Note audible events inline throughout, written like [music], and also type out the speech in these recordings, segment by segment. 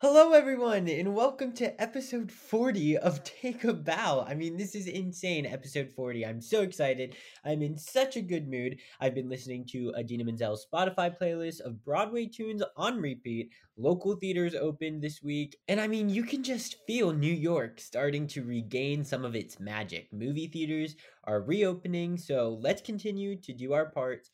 Hello, everyone, and welcome to episode 40 of Take a Bow. I mean, this is insane, episode 40. I'm so excited. I'm in such a good mood. I've been listening to Idina Menzel's Spotify playlist of Broadway tunes on repeat. Local theaters opened this week, and I mean, you can just feel New York starting to regain some of its magic. Movie theaters are reopening, so let's continue to do our part.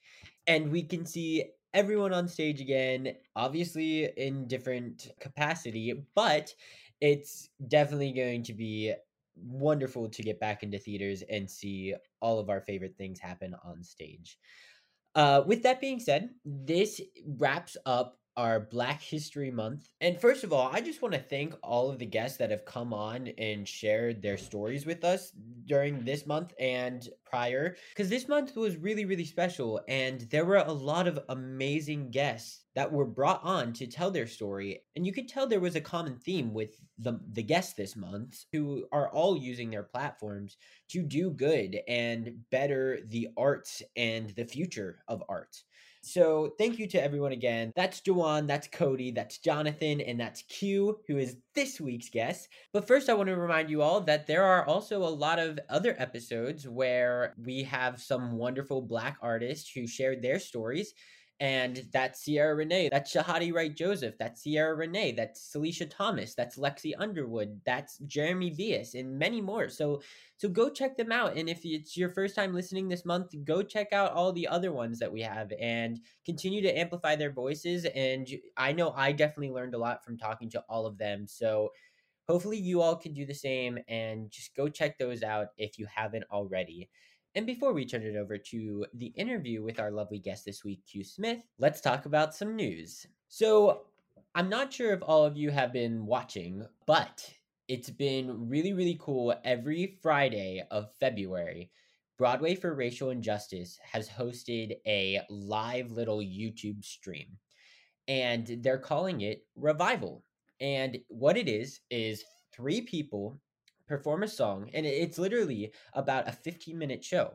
And we can see everyone on stage again, obviously in different capacity, but it's definitely going to be wonderful to get back into theaters and see all of our favorite things happen on stage. Uh, with that being said, this wraps up our Black History Month. And first of all, I just want to thank all of the guests that have come on and shared their stories with us during this month and prior, because this month was really, really special. And there were a lot of amazing guests that were brought on to tell their story. And you could tell there was a common theme with the, the guests this month who are all using their platforms to do good and better the arts and the future of art. So thank you to everyone again. That's Jawan, that's Cody, that's Jonathan, and that's Q, who is this week's guest. But first, I want to remind you all that there are also a lot of other episodes where we have some wonderful Black artists who shared their stories and that's Sierra Renee, that's Shahadi Wright Joseph, that's Sierra Renee, that's Salisha Thomas, that's Lexi Underwood, that's Jeremy Vias, and many more. So so go check them out. And if it's your first time listening this month, go check out all the other ones that we have and continue to amplify their voices. And I know I definitely learned a lot from talking to all of them. So hopefully you all can do the same and just go check those out if you haven't already. And before we turn it over to the interview with our lovely guest this week, Q Smith, let's talk about some news. So, I'm not sure if all of you have been watching, but it's been really, really cool. Every Friday of February, Broadway for Racial Injustice has hosted a live little YouTube stream, and they're calling it Revival. And what it is, is three people perform a song and it's literally about a 15 minute show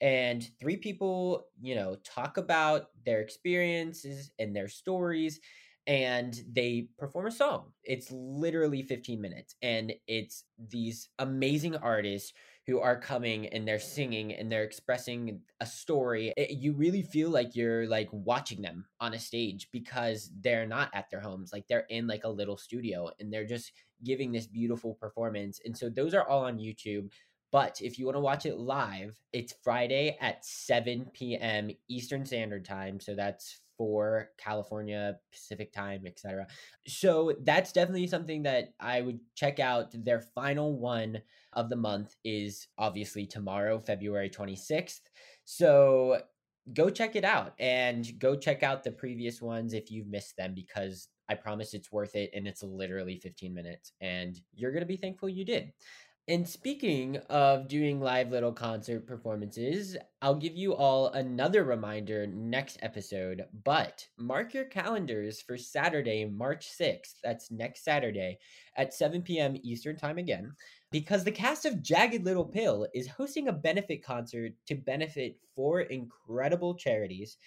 and three people you know talk about their experiences and their stories and they perform a song. It's literally 15 minutes and it's these amazing artists who are coming and they're singing and they're expressing a story it, you really feel like you're like watching them on a stage because they're not at their homes like they're in like a little studio and they're just giving this beautiful performance. And so those are all on YouTube. But if you want to watch it live, it's Friday at 7 p.m. Eastern Standard Time. So that's for California Pacific time, etc. So that's definitely something that I would check out. Their final one of the month is obviously tomorrow, February 26th. So go check it out and go check out the previous ones if you've missed them because I promise it's worth it and it's literally 15 minutes and you're going to be thankful you did. And speaking of doing live little concert performances, I'll give you all another reminder next episode, but mark your calendars for Saturday, March 6th. That's next Saturday at 7 p.m. Eastern Time again, because the cast of Jagged Little Pill is hosting a benefit concert to benefit four incredible charities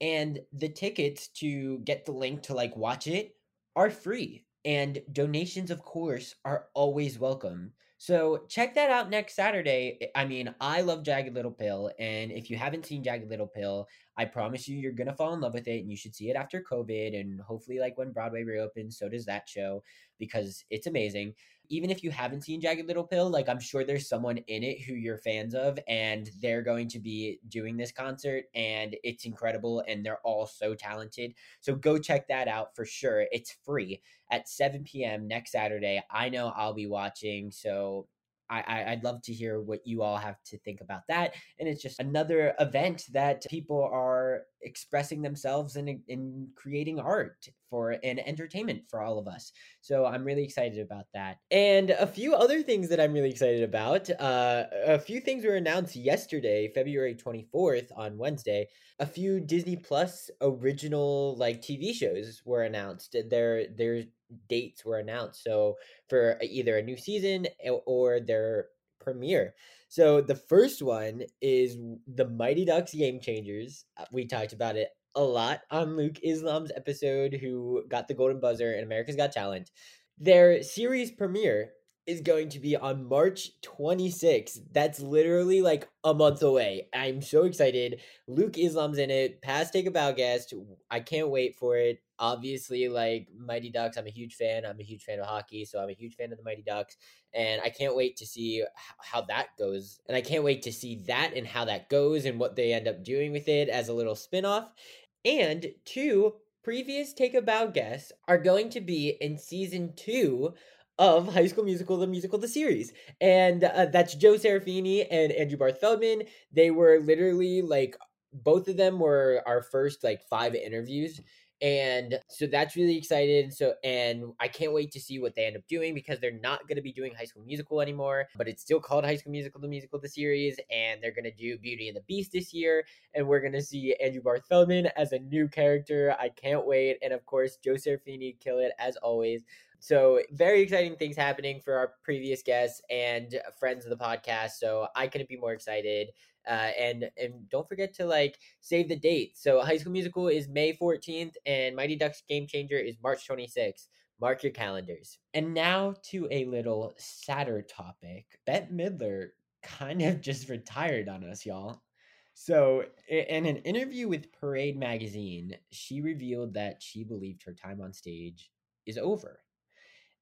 and the tickets to get the link to like watch it are free and donations of course are always welcome so check that out next saturday. I mean i love jagged little pill and if you haven't seen jagged little pill I promise you, you're gonna fall in love with it, and you should see it after COVID, and hopefully, like when Broadway reopens, so does that show because it's amazing. Even if you haven't seen Jagged Little Pill, like I'm sure there's someone in it who you're fans of, and they're going to be doing this concert, and it's incredible, and they're all so talented. So go check that out for sure. It's free at 7 p.m. next Saturday. I know I'll be watching, so I, I'd love to hear what you all have to think about that. And it's just another event that people are expressing themselves and in, in creating art for and entertainment for all of us. So I'm really excited about that. And a few other things that I'm really excited about. Uh, a few things were announced yesterday, February 24th on Wednesday. A few Disney Plus original like TV shows were announced. Their their dates were announced. So for either a new season or their premiere. So the first one is the Mighty Ducks Game Changers. Uh, we talked about it a lot on Luke Islam's episode, who got the Golden Buzzer in America's Got Talent. Their series premiere is going to be on March 26th. That's literally like a month away. I'm so excited. Luke Islam's in it. Past Take a Bow guest. I can't wait for it. Obviously, like Mighty Ducks, I'm a huge fan. I'm a huge fan of hockey, so I'm a huge fan of the Mighty Ducks. And I can't wait to see how that goes. And I can't wait to see that and how that goes and what they end up doing with it as a little spin off. And two, previous Take a Bow guests are going to be in season two of High School Musical, the musical, the series. And uh, that's Joe Serafini and Andrew Barth Feldman. They were literally like, both of them were our first like five interviews and so that's really excited so and i can't wait to see what they end up doing because they're not going to be doing high school musical anymore but it's still called high school musical the musical the series and they're going to do beauty and the beast this year and we're going to see andrew barth feldman as a new character. I can't wait and of course joe serafini kill it as always. So very exciting things happening for our previous guests and friends of the podcast so i couldn't be more excited uh, and and don't forget to like save the date. So High School Musical is May 14th, and Mighty Ducks Game Changer is March 26th. Mark your calendars. And now to a little sadder topic. Bette Midler kind of just retired on us, y'all. So, in an interview with Parade magazine, she revealed that she believed her time on stage is over.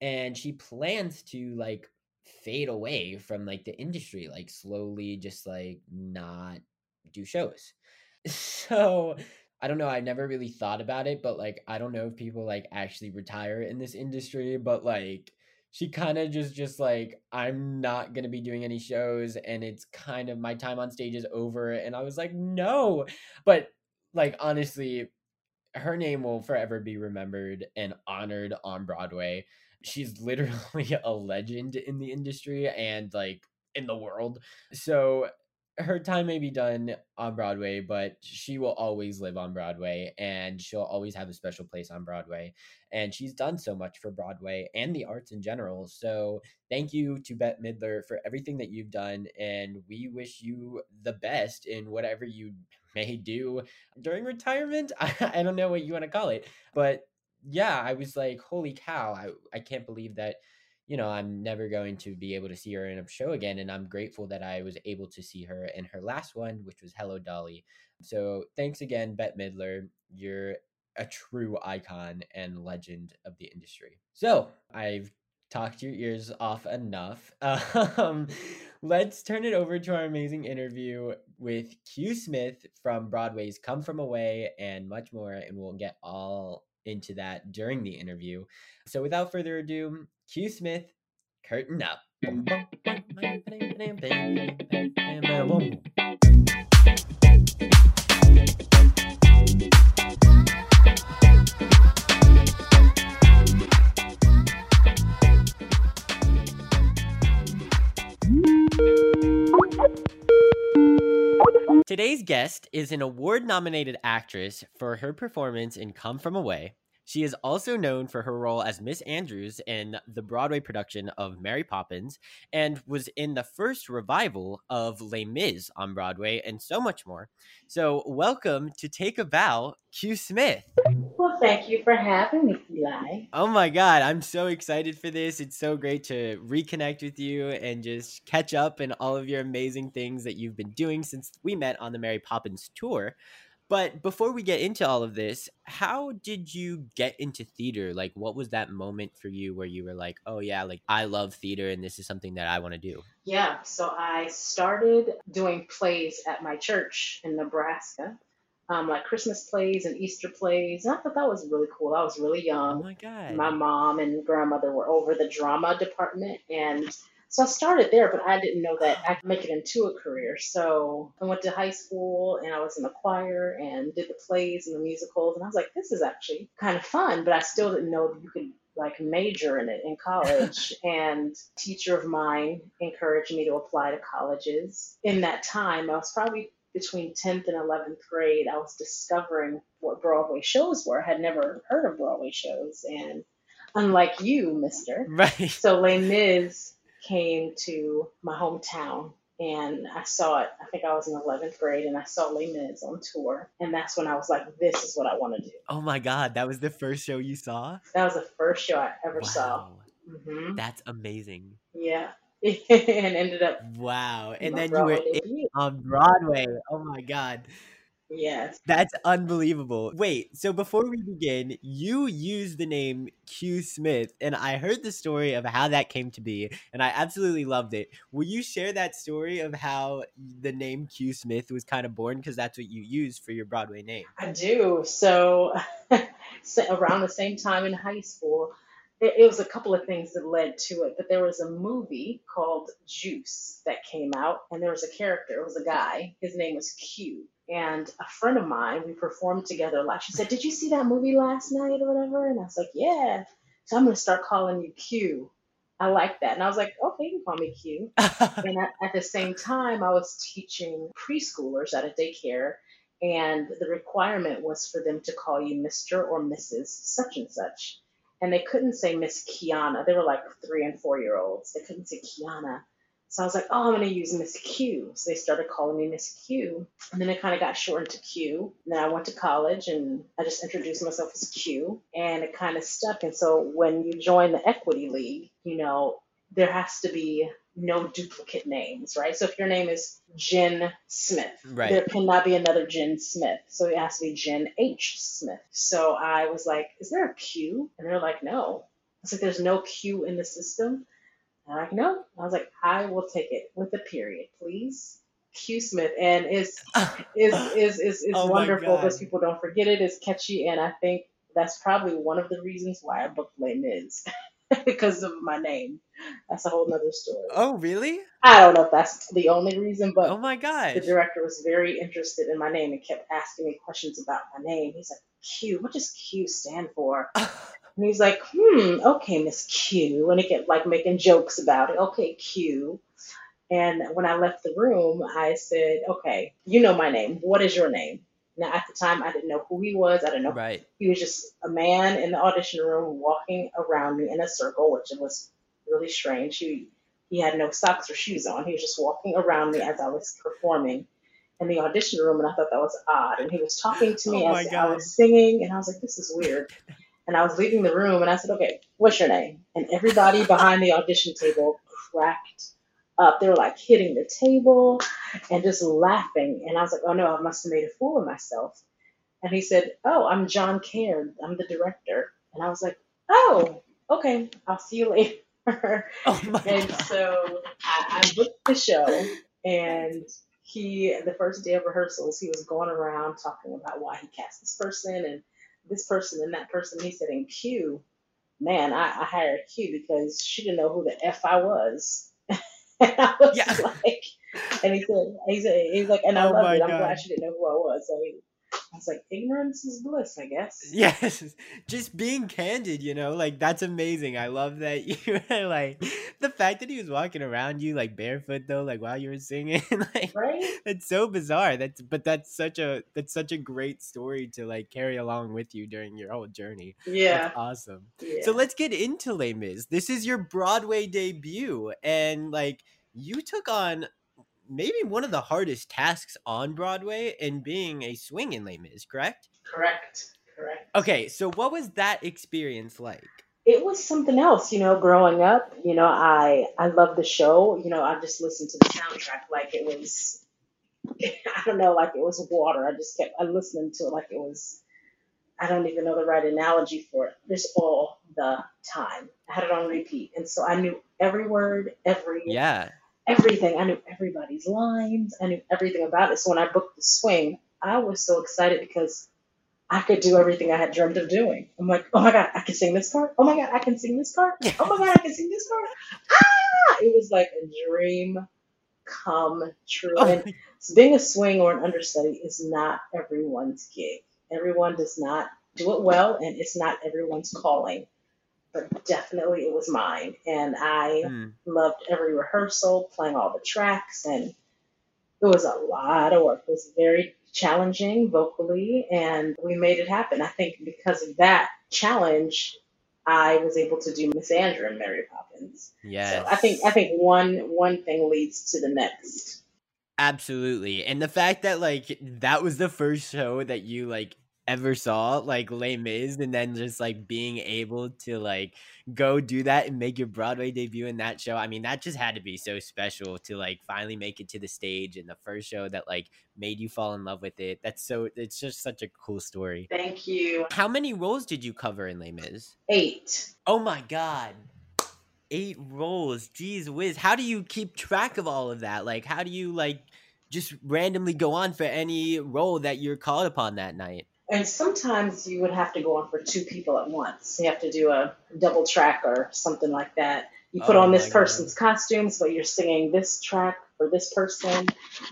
And she plans to like fade away from like the industry, like slowly just like not do shows. [laughs] So I don't know. I never really thought about it, but like I don't know if people like actually retire in this industry, but like she kind of just just like I'm not to be doing any shows and it's kind of my time on stage is over and I was like no. But like honestly her name will forever be remembered and honored on Broadway she's literally [laughs] a legend in the industry and like in the world. So her time may be done on Broadway, but she will always live on Broadway and she'll always have a special place on Broadway. And she's done so much for Broadway and the arts in general. So thank you to Bette Midler for everything that you've done. And we wish you the best in whatever you may do during retirement. I, [laughs] I don't know what you want to call it, but yeah, I was like, holy cow, I, I can't believe that, you know, I'm never going to be able to see her in a show again. And I'm grateful that I was able to see her in her last one, which was Hello Dolly. So thanks again, Bette Midler. You're a true icon and legend of the industry. So I've talked your ears off enough. [laughs] Um, let's turn it over to our amazing interview with Q Smith from Broadway's Come From Away and much more. And we'll get all into that during the interview. So without further ado, Q Smith, curtain up. Today's guest is an award nominated actress for her performance in Come From Away, she is also known for her role as Miss Andrews in the Broadway production of Mary Poppins and was in the first revival of Les Mis on Broadway and so much more. So, welcome to Take a Bow, Q Smith. Well, thank you for having me, Eli. Oh my God, I'm so excited for this. It's so great to reconnect with you and just catch up and all of your amazing things that you've been doing since we met on the Mary Poppins tour. But before we get into all of this, how did you get into theater? Like, what was that moment for you where you were like, oh, yeah, like I love theater and this is something that I want to do? Yeah, so I started doing plays at my church in Nebraska, um, like Christmas plays and Easter plays. And I thought that was really cool. I was really Oh young. my God. My mom and grandmother were over the drama department, and so I started there, but I didn't know that I could make it into a career. So I went to high school and I was in the choir and did the plays and the musicals, and I was like, this is actually kind of fun, but I still didn't know that you could like major in it in college. [laughs] and teacher of mine encouraged me to apply to colleges. In that time, I was probably between 10th and 11th grade, I was discovering what Broadway shows were. I had never heard of Broadway shows, and unlike you, Mister, [laughs] Right. so Les Mis came to my hometown and I saw it. I think I was in 11th grade and I saw Les Mis on tour. And that's when I was like, this is what I want to do. Oh my God. That was the first show you saw? That was the first show I ever saw. Wow. hmm That's amazing. Yeah. [laughs] and ended up Wow. And then you were in, on Broadway. Oh my God. Yes. That's unbelievable. Wait, so before we begin, you used the name Q Smith, and I heard the story of how that came to be, and I absolutely loved it. Will you share that story of how the name Q Smith was kind of born? Because that's what you used for your Broadway name. I do. So, [laughs] so around the same time in high school, it, it was a couple of things that led to it. But there was a movie called Juice that came out, and there was a character. It was a guy. His name was Q. And a friend of mine, we performed together a lot. She said, "Did you see that movie last night or whatever?" And I was like, "Yeah." So I'm gonna start calling you Q. I like that. And I was like, "Okay, you can call me Q." [laughs] and at, at the same time, I was teaching preschoolers at a daycare, and the requirement was for them to call you Mr. or Mrs. such and such. And they couldn't say Miss Kiana. They were like three and four year olds. They couldn't say Kiana. So I was like, oh, I'm going to use Miss Q. So they started calling me Miss Q. And then it kind of got shortened to Q. And then I went to college and I just introduced myself as Q. And it kind of stuck. And so when you join the Equity League, you know, there has to be no duplicate names, right? So if your name is Jen Smith, Right. there cannot be another Jen Smith. So it has to be Jen H. Smith. So I was like, is there a Q? And they're like, no. It's like, there's no Q in the system. And I'm like, no. I was like, I will take it with a period, please. Q Smith. And it's is is is, is Oh wonderful because people don't forget it. It's catchy, and I think that's probably one of the reasons why I booked Les Mis [laughs] because of my name. That's a whole nother story. oh, really? I don't know if that's the only reason, but Oh my god, the director was very interested in my name and kept asking me questions about my name. He's like, Q, what does Q stand for? [laughs] And he's like, hmm, okay, Miss Q. And he kept like making jokes about it. Okay, Q. And when I left the room, I said, okay, you know my name. What is your name? Now, at the time, I didn't know who he was. I didn't know. right. He was just a man in the audition room walking around me in a circle, which was really strange. He, he had no socks or shoes on. He was just walking around me as I was performing in the audition room, and I thought that was odd. And he was talking to me Oh as I was singing, and I was like, this is weird. And I was leaving the room, and I said, okay, what's your name? And everybody behind the audition table cracked up. They were like hitting the table and just laughing. And I was like, oh no, I must have made a fool of myself. And he said, oh, I'm John Caird. I'm the director. And I was like, oh, okay, I'll see you later. [laughs] Oh and God. so I, I booked the show, and he, the first day of rehearsals, he was going around talking about why he cast this person and this person and that person. He said, in Q, man, I, I hired Q because she didn't know who the F I was. [laughs] and I was Yeah. [laughs] like, and he said, he said, he's like, and I Oh loved my it. I'm glad she didn't know who I was. So he, I was like, ignorance is bliss, I guess. [laughs] Yes, just being candid, you know, like that's amazing. I love that [laughs] you were like the fact that he was walking around you like barefoot though, like while you were singing, [laughs] like Right? it's so bizarre. That's but that's such a that's such a great story to like carry along with you during your whole journey. Yeah. That's awesome. yeah. So let's get into Les Mis. This is your Broadway debut, and like you took on maybe one of the hardest tasks on Broadway in being a swing in Les Mis, correct? Correct. Correct. Okay, so what was that experience like? it was something else, you know, growing up, you know, I I love the show, you know, I just listened to the soundtrack like it was [laughs] I don't know, like it was water. I just kept I listening to it like it was I don't even know the right analogy for it. Just all the time. I had it on repeat. And so I knew every word, every Yeah. Everything. I knew everybody's lines. I knew everything about it. So when I booked the swing, I was so excited because I could do everything I had dreamt of doing. I'm like, oh my God, I can sing this part. Oh my God, I can sing this part. Oh my God, I can sing this part. [laughs] Ah! It was like a dream come true. Oh And being a swing or an understudy is not everyone's gig. Everyone does not do it well, and it's not everyone's calling. But definitely it was mine. And I Hmm. loved every rehearsal, playing all the tracks, and it was a lot of work. It was very challenging vocally, and we made it happen. I think because of that challenge, I was able to do Miss Andrew and Mary Poppins. Yes. So I think I think one one thing leads to the next. Absolutely. And the fact that like that was the first show that you like ever saw, like Les Mis, and then just like being able to like go do that and make your Broadway debut in that show. I mean, that just had to be so special to like finally make it to the stage and the first show that like made you fall in love with it. That's so it's just such a cool story. Thank you. How many roles did you cover in Les Mis? Eight. Oh my god. Eight roles. Jeez whiz. How do you keep track of all of that? Like how do you like just randomly go on for any role that you're called upon that night? And sometimes you would have to go on for two people at once. You have to do a double track or something like that. You put Oh on this my God. person's costumes, but you're singing this track for this person.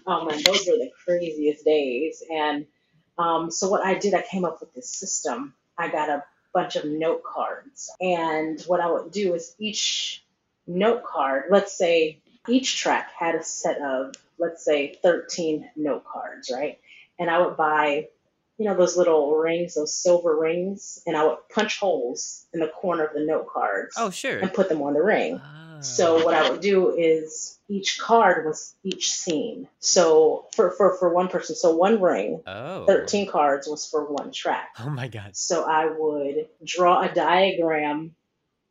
Oh man, those were the craziest days. And um, so what I did, I came up with this system. I got a bunch of note cards, and what I would do is each note card, let's say each track had a set of, let's say, 13 note cards, right? And I would buy you know those little rings, those silver rings, and I would punch holes in the corner of the note cards Oh sure. and put them on the ring. Ah. So what I would do is each card was each scene. So for for for one person, so one ring, Oh. 13 cards was for one track. Oh my god. So I would draw a diagram,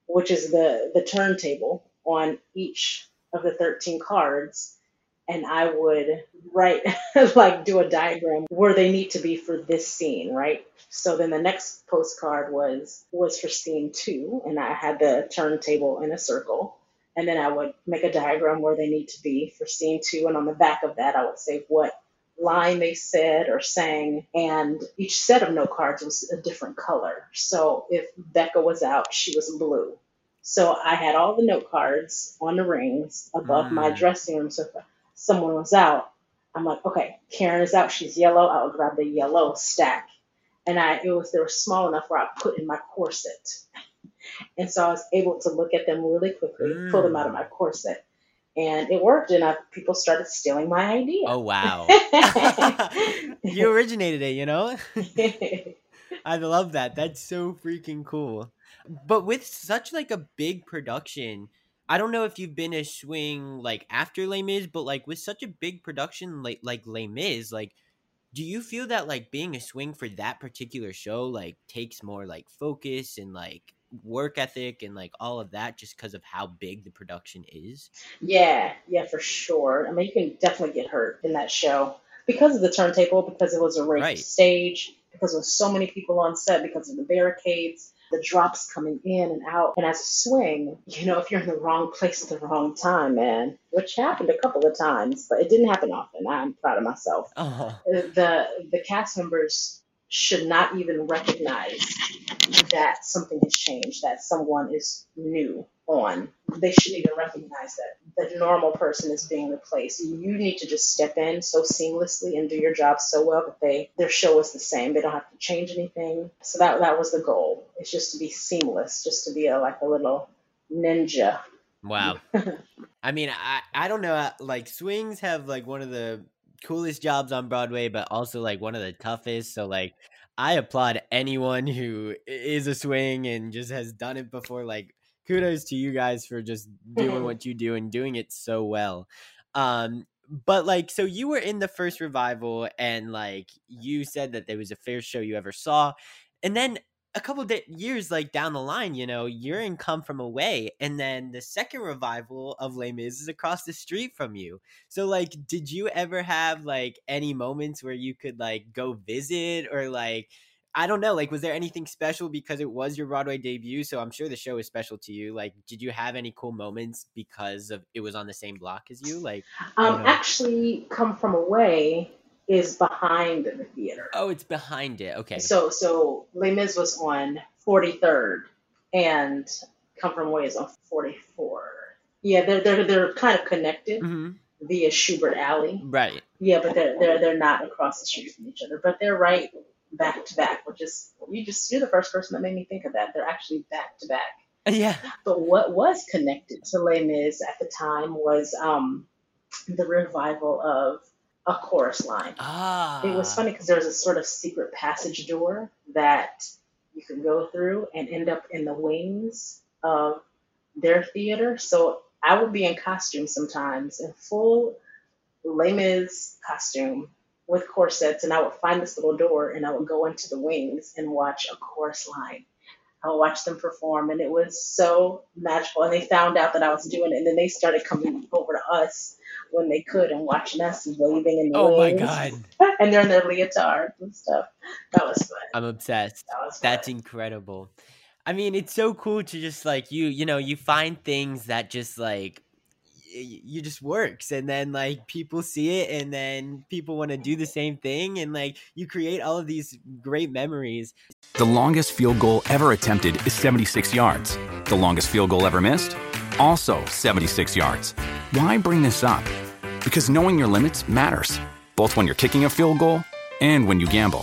which is the the turntable on each of the 13 cards, and I would write [laughs] like do a diagram where they need to be for this scene, right? So then the next postcard was was for scene two, and I had the turntable in a circle. And then I would make a diagram where they need to be for scene two, and on the back of that, I would say what line they said or sang, and each set of note cards was a different color. So if Becca was out, she was blue. So I had all the note cards on the rings above my Mm. dressing room. So if someone was out, I'm like, okay, Karen is out, she's yellow. I would grab the yellow stack, and I it was they were small enough where I put in my corset, [laughs] and so I was able to look at them really quickly, pull them out of mm. my corset, and it worked. And I, people started stealing my idea. Oh wow. [laughs] [laughs] you originated it, you know? I love that. That's so freaking cool. But with such like a big production, I don't know if you've been a swing like after Les Mis, but like with such a big production like like Les Mis, like do you feel that like being a swing for that particular show like takes more like focus and like work ethic and like all of that just because of how big the production is? Yeah, yeah, for sure. I mean, you can definitely get hurt in that show because of the turntable, because it was a raised Right. stage, because there was so many people on set, because of the barricades, the drops coming in and out. And as a swing, you know, if you're in the wrong place at the wrong time, man, which happened a couple of times, but it didn't happen often. I'm proud of myself. Oh, The the cast members should not even recognize that something has changed, that someone is new on. They shouldn't even recognize that the normal person is being replaced. You need to just step in so seamlessly and do your job so well that they their show is the same. They don't have to change anything. So that that was the goal. It's just to be seamless, just to be a, like a little ninja. Wow. [laughs] I mean, I I don't know. uh, Like swings have like one of the coolest jobs on Broadway, but also like one of the toughest. So like, I applaud anyone who is a swing and just has done it before. Like, kudos to you guys for just doing [laughs] what you do and doing it so well. Um, but like, so you were in the first revival, and like you said that there was a fair show you ever saw, and then a couple of years like down the line, you know, you're in Come From Away, and then the second revival of Les Mis is across the street from you. So, like, did you ever have like any moments where you could like go visit or like? I don't know. Like, was there anything special because it was your Broadway debut? So I'm sure the show is special to you. Like, did you have any cool moments because of it was on the same block as you? Like, um, actually, Come From Away is behind the theater. Oh, it's behind it. Okay. So so Les Mis was on 43rd, and Come From Away is on 44. Yeah, they're they're they're kind of connected mm-hmm. via Shubert Alley. Right. Yeah, but they're they're they're not across the street from each other, but they're right back to back, which is you just you're the first person that made me think of that. They're actually back to back. [laughs] Yeah. But what was connected to Les Mis at the time was um, the revival of a chorus line. Ah. It was funny because there was a sort of secret passage door that you could go through and end up in the wings of their theater. So I would be in costume sometimes, in full Les Mis costume with corsets, and I would find this little door and I would go into the wings and watch a chorus line. I would watch them perform, and it was so magical. And they found out that I was doing it, and then they started coming over to us when they could and watching us and waving in the Oh wings. my god. [laughs] and they're in their leotards and stuff. That was fun. I'm obsessed. That was That's incredible. I mean, it's so cool to just like you, you know, you find things that just like y- you just works and then like people see it and then people want to do the same thing and like you create all of these great memories. The longest field goal ever attempted is 76 yards. The longest field goal ever missed? Also 76 yards. Why bring this up? Because knowing your limits matters, both when you're kicking a field goal and when you gamble.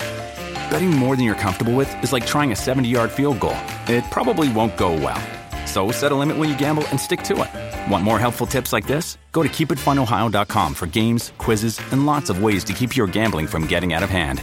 Betting more than you're comfortable with is like trying a 70 yard field goal. It probably won't go well. So set a limit when you gamble and stick to it. Want more helpful tips like this? Go to keepitfunohio.com for games, quizzes, and lots of ways to keep your gambling from getting out of hand.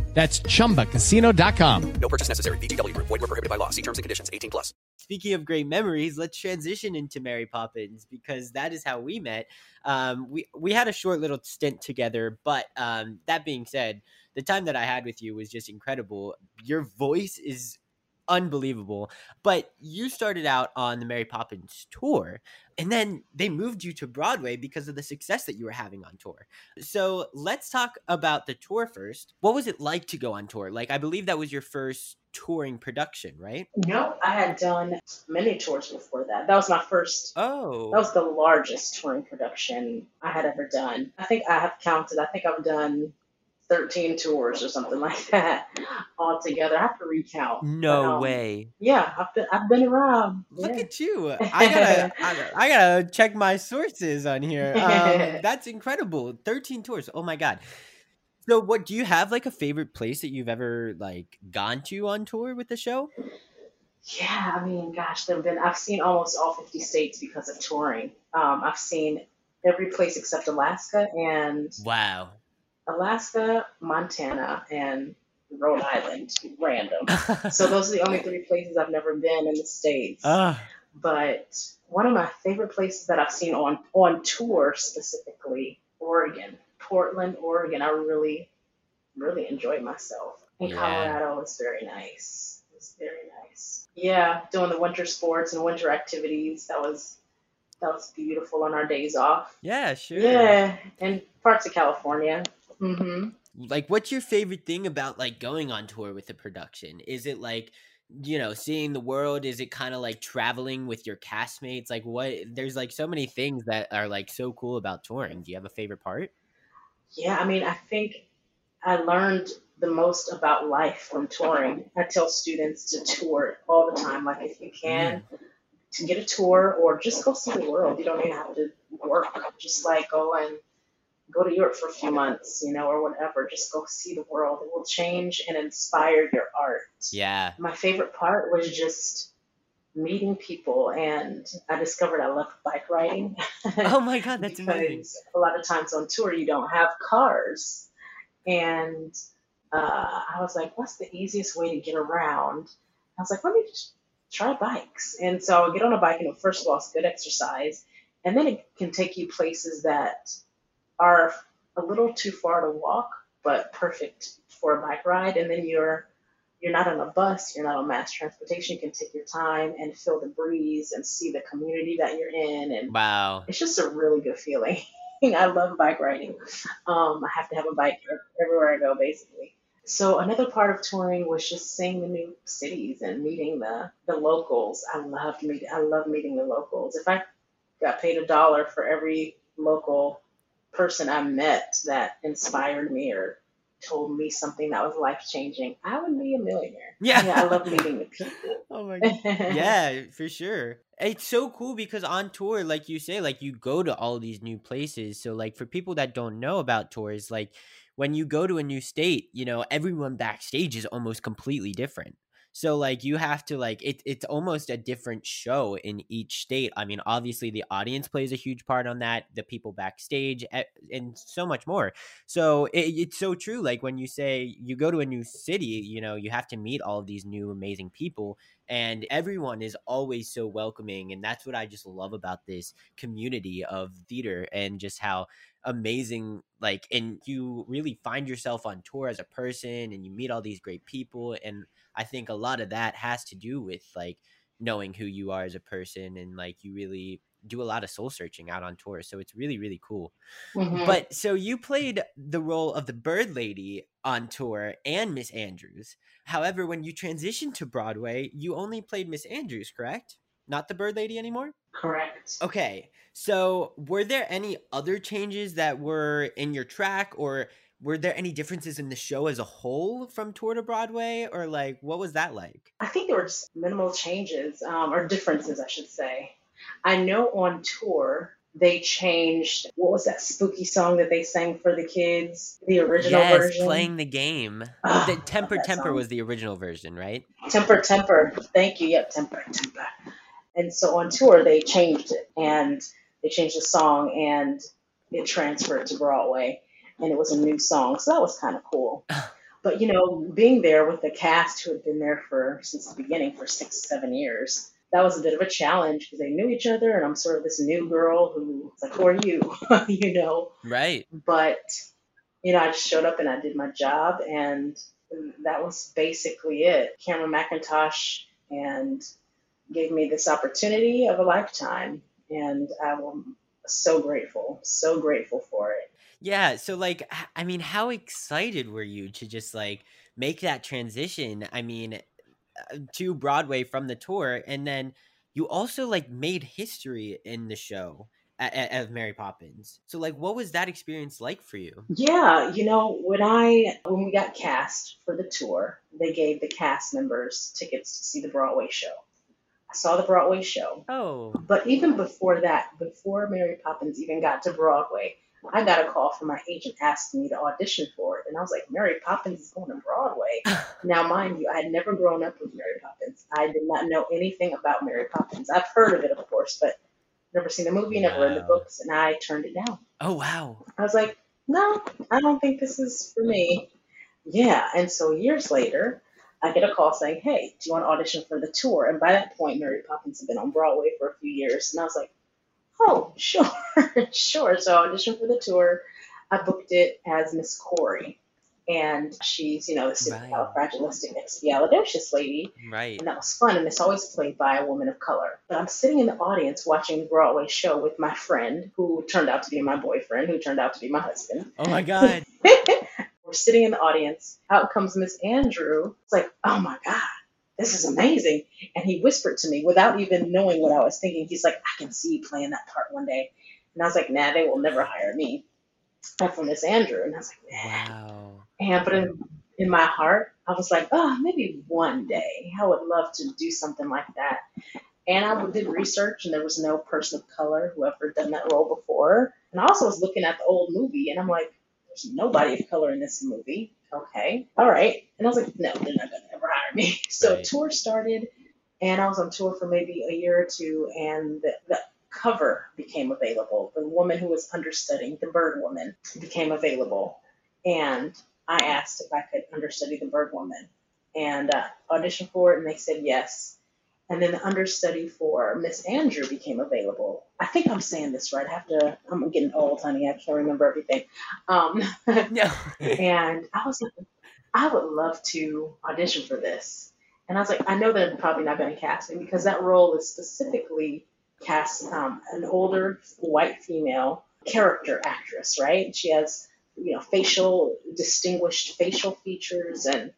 That's chumbacasino.com. No purchase necessary. VGW Group. Void were prohibited by law. See terms and conditions. 18 plus. Speaking of great memories, let's transition into Mary Poppins because that is how we met. Um, we we had a short little stint together, but um, that being said, the time that I had with you was just incredible. Your voice is unbelievable. But you started out on the Mary Poppins tour, and then they moved you to Broadway because of the success that you were having on tour. So let's talk about the tour first. What was it like to go on tour? Like, I believe that was your first touring production, right? No, I had done many tours before that. That was my first. Oh, That was the largest touring production I had ever done. I think I have counted. I think I've done 13 tours or something [laughs] like that altogether. I have to recount. no But, um, way. Yeah, I've been, I've been around. Look Yeah. at you. I gotta, [laughs] I gotta, I gotta check my sources on here. [laughs] Um, that's incredible. 13 tours. Oh my God. So what do you have like a favorite place that you've ever like gone to on tour with the show? Yeah, I mean, gosh, there've been. I've seen almost all 50 states because of touring. Um, I've seen every place except Alaska and Wow. Alaska, Montana, and Rhode Island. Random. [laughs] So those are the only three places I've never been in the states. Ah, but one of my favorite places that I've seen on on tour specifically, Oregon, Portland, Oregon. I really, really enjoyed myself. And Yeah. Colorado was very nice. It was very nice. Yeah, doing the winter sports and winter activities. That was that was beautiful on our days off. yeah, sure. Yeah, and parts of California. Hmm Like, what's your favorite thing about like going on tour with the production? Is it like, you know, seeing the world? Is it kind of like traveling with your castmates? Like, what? There's like so many things that are like so cool about touring. Do you have a favorite part? Yeah, I mean, I think I learned the most about life from touring. I tell students to tour all the time. Like, if you can, to get a tour or just go see the world. You don't even have to work. Just like go and go to Europe for a few months, you know, or whatever. Just go see the world. It will change and inspire your art. Yeah. My favorite part was just meeting people, and I discovered I love bike riding. [laughs] Oh my god, that's amazing. a lot of times on tour you don't have cars, and uh, I was like, what's the easiest way to get around? I was like, let me just try bikes. And so I would get on a bike, and first of all, it's good exercise, and then it can take you places that are a little too far to walk, but perfect for a bike ride. And then you're you're not on a bus, you're not on mass transportation. You can take your time and feel the breeze and see the community that you're in, and Wow. it's just a really good feeling. [laughs] I love bike riding. Um, I have to have a bike everywhere I go, basically. So another part of touring was just seeing the new cities and meeting the the locals. I loved meeting. I love meeting the locals. If I got paid a dollar for every local person I met that inspired me or told me something that was life changing, I would be a millionaire. Yeah. yeah I love meeting the people. [laughs] Oh my god. [laughs] yeah, for sure. It's so cool because on tour, like you say, like you go to all these new places. So like for people that don't know about tours, like when you go to a new state, you know, everyone backstage is almost completely different. So like you have to like it, it's almost a different show in each state. I mean, obviously the audience plays a huge part on that, the people backstage, eh, and so much more. So it, it's so true. Like when you say you go to a new city, you know, you have to meet all of these new amazing people and everyone is always so welcoming and that's what i just love about this community of theater and just how amazing like and you really find yourself on tour as a person and you meet all these great people and i think a lot of that has to do with like knowing who you are as a person and like you really do a lot of soul searching out on tour so it's really really cool Mhm. but so you played the role of the bird lady on tour and miss andrews However, when you transitioned to Broadway, you only played Miss Andrews, correct? Not the Bird Lady anymore? correct. Okay. So, were there any other changes that were in your track or were there any differences in the show as a whole from tour to Broadway or like what was that like? I think there were just minimal changes um, or differences, I should say. I know on tour they changed what was that spooky song that they sang for the kids, the original yes, version. playing the game. Ah, the Temper Temper song. was the original version, right? Temper, temper. Thank you. Yep, temper, temper. And so on tour they changed it and they changed the song and it transferred to Broadway and it was a new song. So that was kind of cool. [laughs] But you know, being there with the cast who had been there for since the beginning for six, seven years, that was a bit of a challenge because they knew each other and I'm sort of this new girl who was like, Who are you? [laughs] you know. Right. But you know, I just showed up and I did my job, and that was basically it. Cameron Mackintosh and gave me this opportunity of a lifetime, and I'm so grateful, so grateful for it. Yeah, so like I mean, how excited were you to just like make that transition? I mean, uh, to Broadway from the tour and then you also like made history in the show of Mary Poppins. So like what was that experience like for you? Yeah, you know, when I when we got cast for the tour, they gave the cast members tickets to see the Broadway show. I saw the Broadway show, Oh. But even before that, before Mary Poppins even got to Broadway, I got a call from my agent asking me to audition for it. And I was like, Mary Poppins is going to Broadway. [sighs] now, mind you, I had never grown up with Mary Poppins. I did not know anything about Mary Poppins. I've heard of it, of course, but never seen the movie, never read the books, and I turned it down. Oh wow. I was like, no, I don't think this is for me. Yeah. And so years later, I get a call saying, hey, do you want to audition for the tour? And by that point, Mary Poppins had been on Broadway for a few years. And I was like, oh, sure, [laughs] sure. So I auditioned for the tour. I booked it as Miss Corry. And she's, you know, the super Right. supercalifragilisticexpialidocious lady. Right. And that was fun. And it's always played by a woman of color. But I'm sitting in the audience watching the Broadway show with my friend, who turned out to be my boyfriend, who turned out to be my husband. Oh my [laughs] god. We're sitting in the audience. Out comes Miss Andrew. It's like, oh my God, this is amazing. And he whispered to me without even knowing what I was thinking. He's like, I can see you playing that part one day. And I was like, nah, they will never hire me. I'm from Miss Andrew. And I was like, nah. Wow. And but in, in my heart, I was like, oh, maybe one day I would love to do something like that. And I did research, and there was no person of color who ever done that role before. And I also was looking at the old movie, and I'm like, there's nobody of color in this movie. Okay, all right. And I was like, no, they're not gonna ever hire me. [laughs] So Right. tour started, and I was on tour for maybe a year or two, and the, the cover became available. The woman who was understudying, the Bird Woman, became available, and I asked if I could understudy the Bird Woman, and uh, auditioned for it, and they said yes. And then the understudy for Miss Andrew became available. I think I'm saying this right. I have to. I'm getting old, honey. I can't remember everything. Um, [laughs] No. and I was like, I would love to audition for this. And I was like, I know they're probably not going to cast me because that role is specifically cast um, an older white female character actress, right? She has, you know, facial, distinguished facial features, and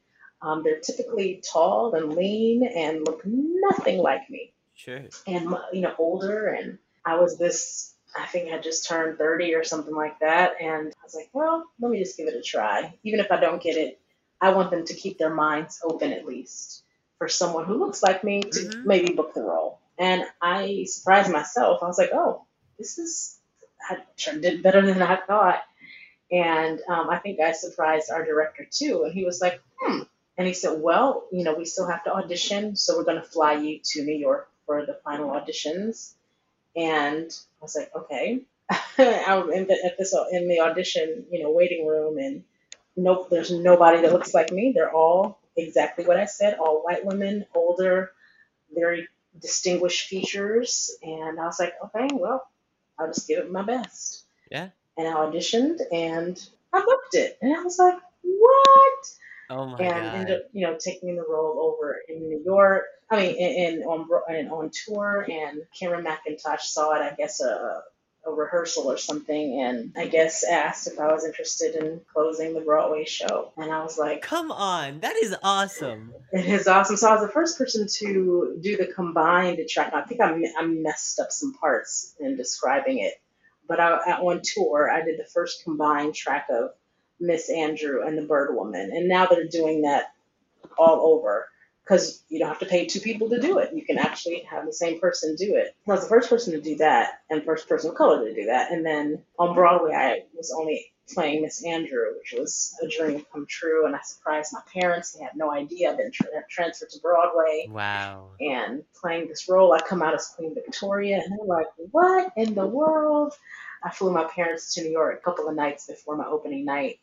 um, they're typically tall and lean and look nothing like me. Sure. and you know older and i was this i think i just turned 30 or something like that and i was like well let me just give it a try. Even if i don't get it i want them to keep their minds open at least for someone who looks like me to Mhm. maybe book the role. And i surprised myself. I was like oh this is i turned- did better than i thought. And um, i think i surprised our director too and he was like hmm and he said, Well, you know, we still have to audition, so we're going to fly you to New York for the final auditions. And I was like, Okay. [laughs] I'm in the, at this, in the audition, you know, waiting room, and nope, there's nobody that looks like me. They're all exactly what I said all white women, older, very distinguished features. And I was like, Okay, well, I'll just give it my best. Yeah. And I auditioned and I booked it. And I was like, What? Oh my and god. ended up, you know, taking the role over in New York. I mean, in, in on and on tour, and Cameron Mackintosh saw it. I guess a a rehearsal or something, and I guess asked if I was interested in closing the Broadway show, and I was like, Come on, that is awesome. it is awesome. So I was the first person to do the combined track. I think I, I messed up some parts in describing it, but I- on tour, I did the first combined track of Miss Andrew and the Bird Woman, and now they're doing that all over because you don't have to pay two people to do it. You can actually have the same person do it. I was the first person to do that, and first person of color to do that. And then on Broadway, I was only playing Miss Andrew, which was a dream come true. And I surprised my parents; they had no idea I'd been tra- transferred to Broadway Wow. and playing this role. I come out as Queen Victoria, and they're like, "What in the world?" I flew my parents to New York a couple of nights before my opening night,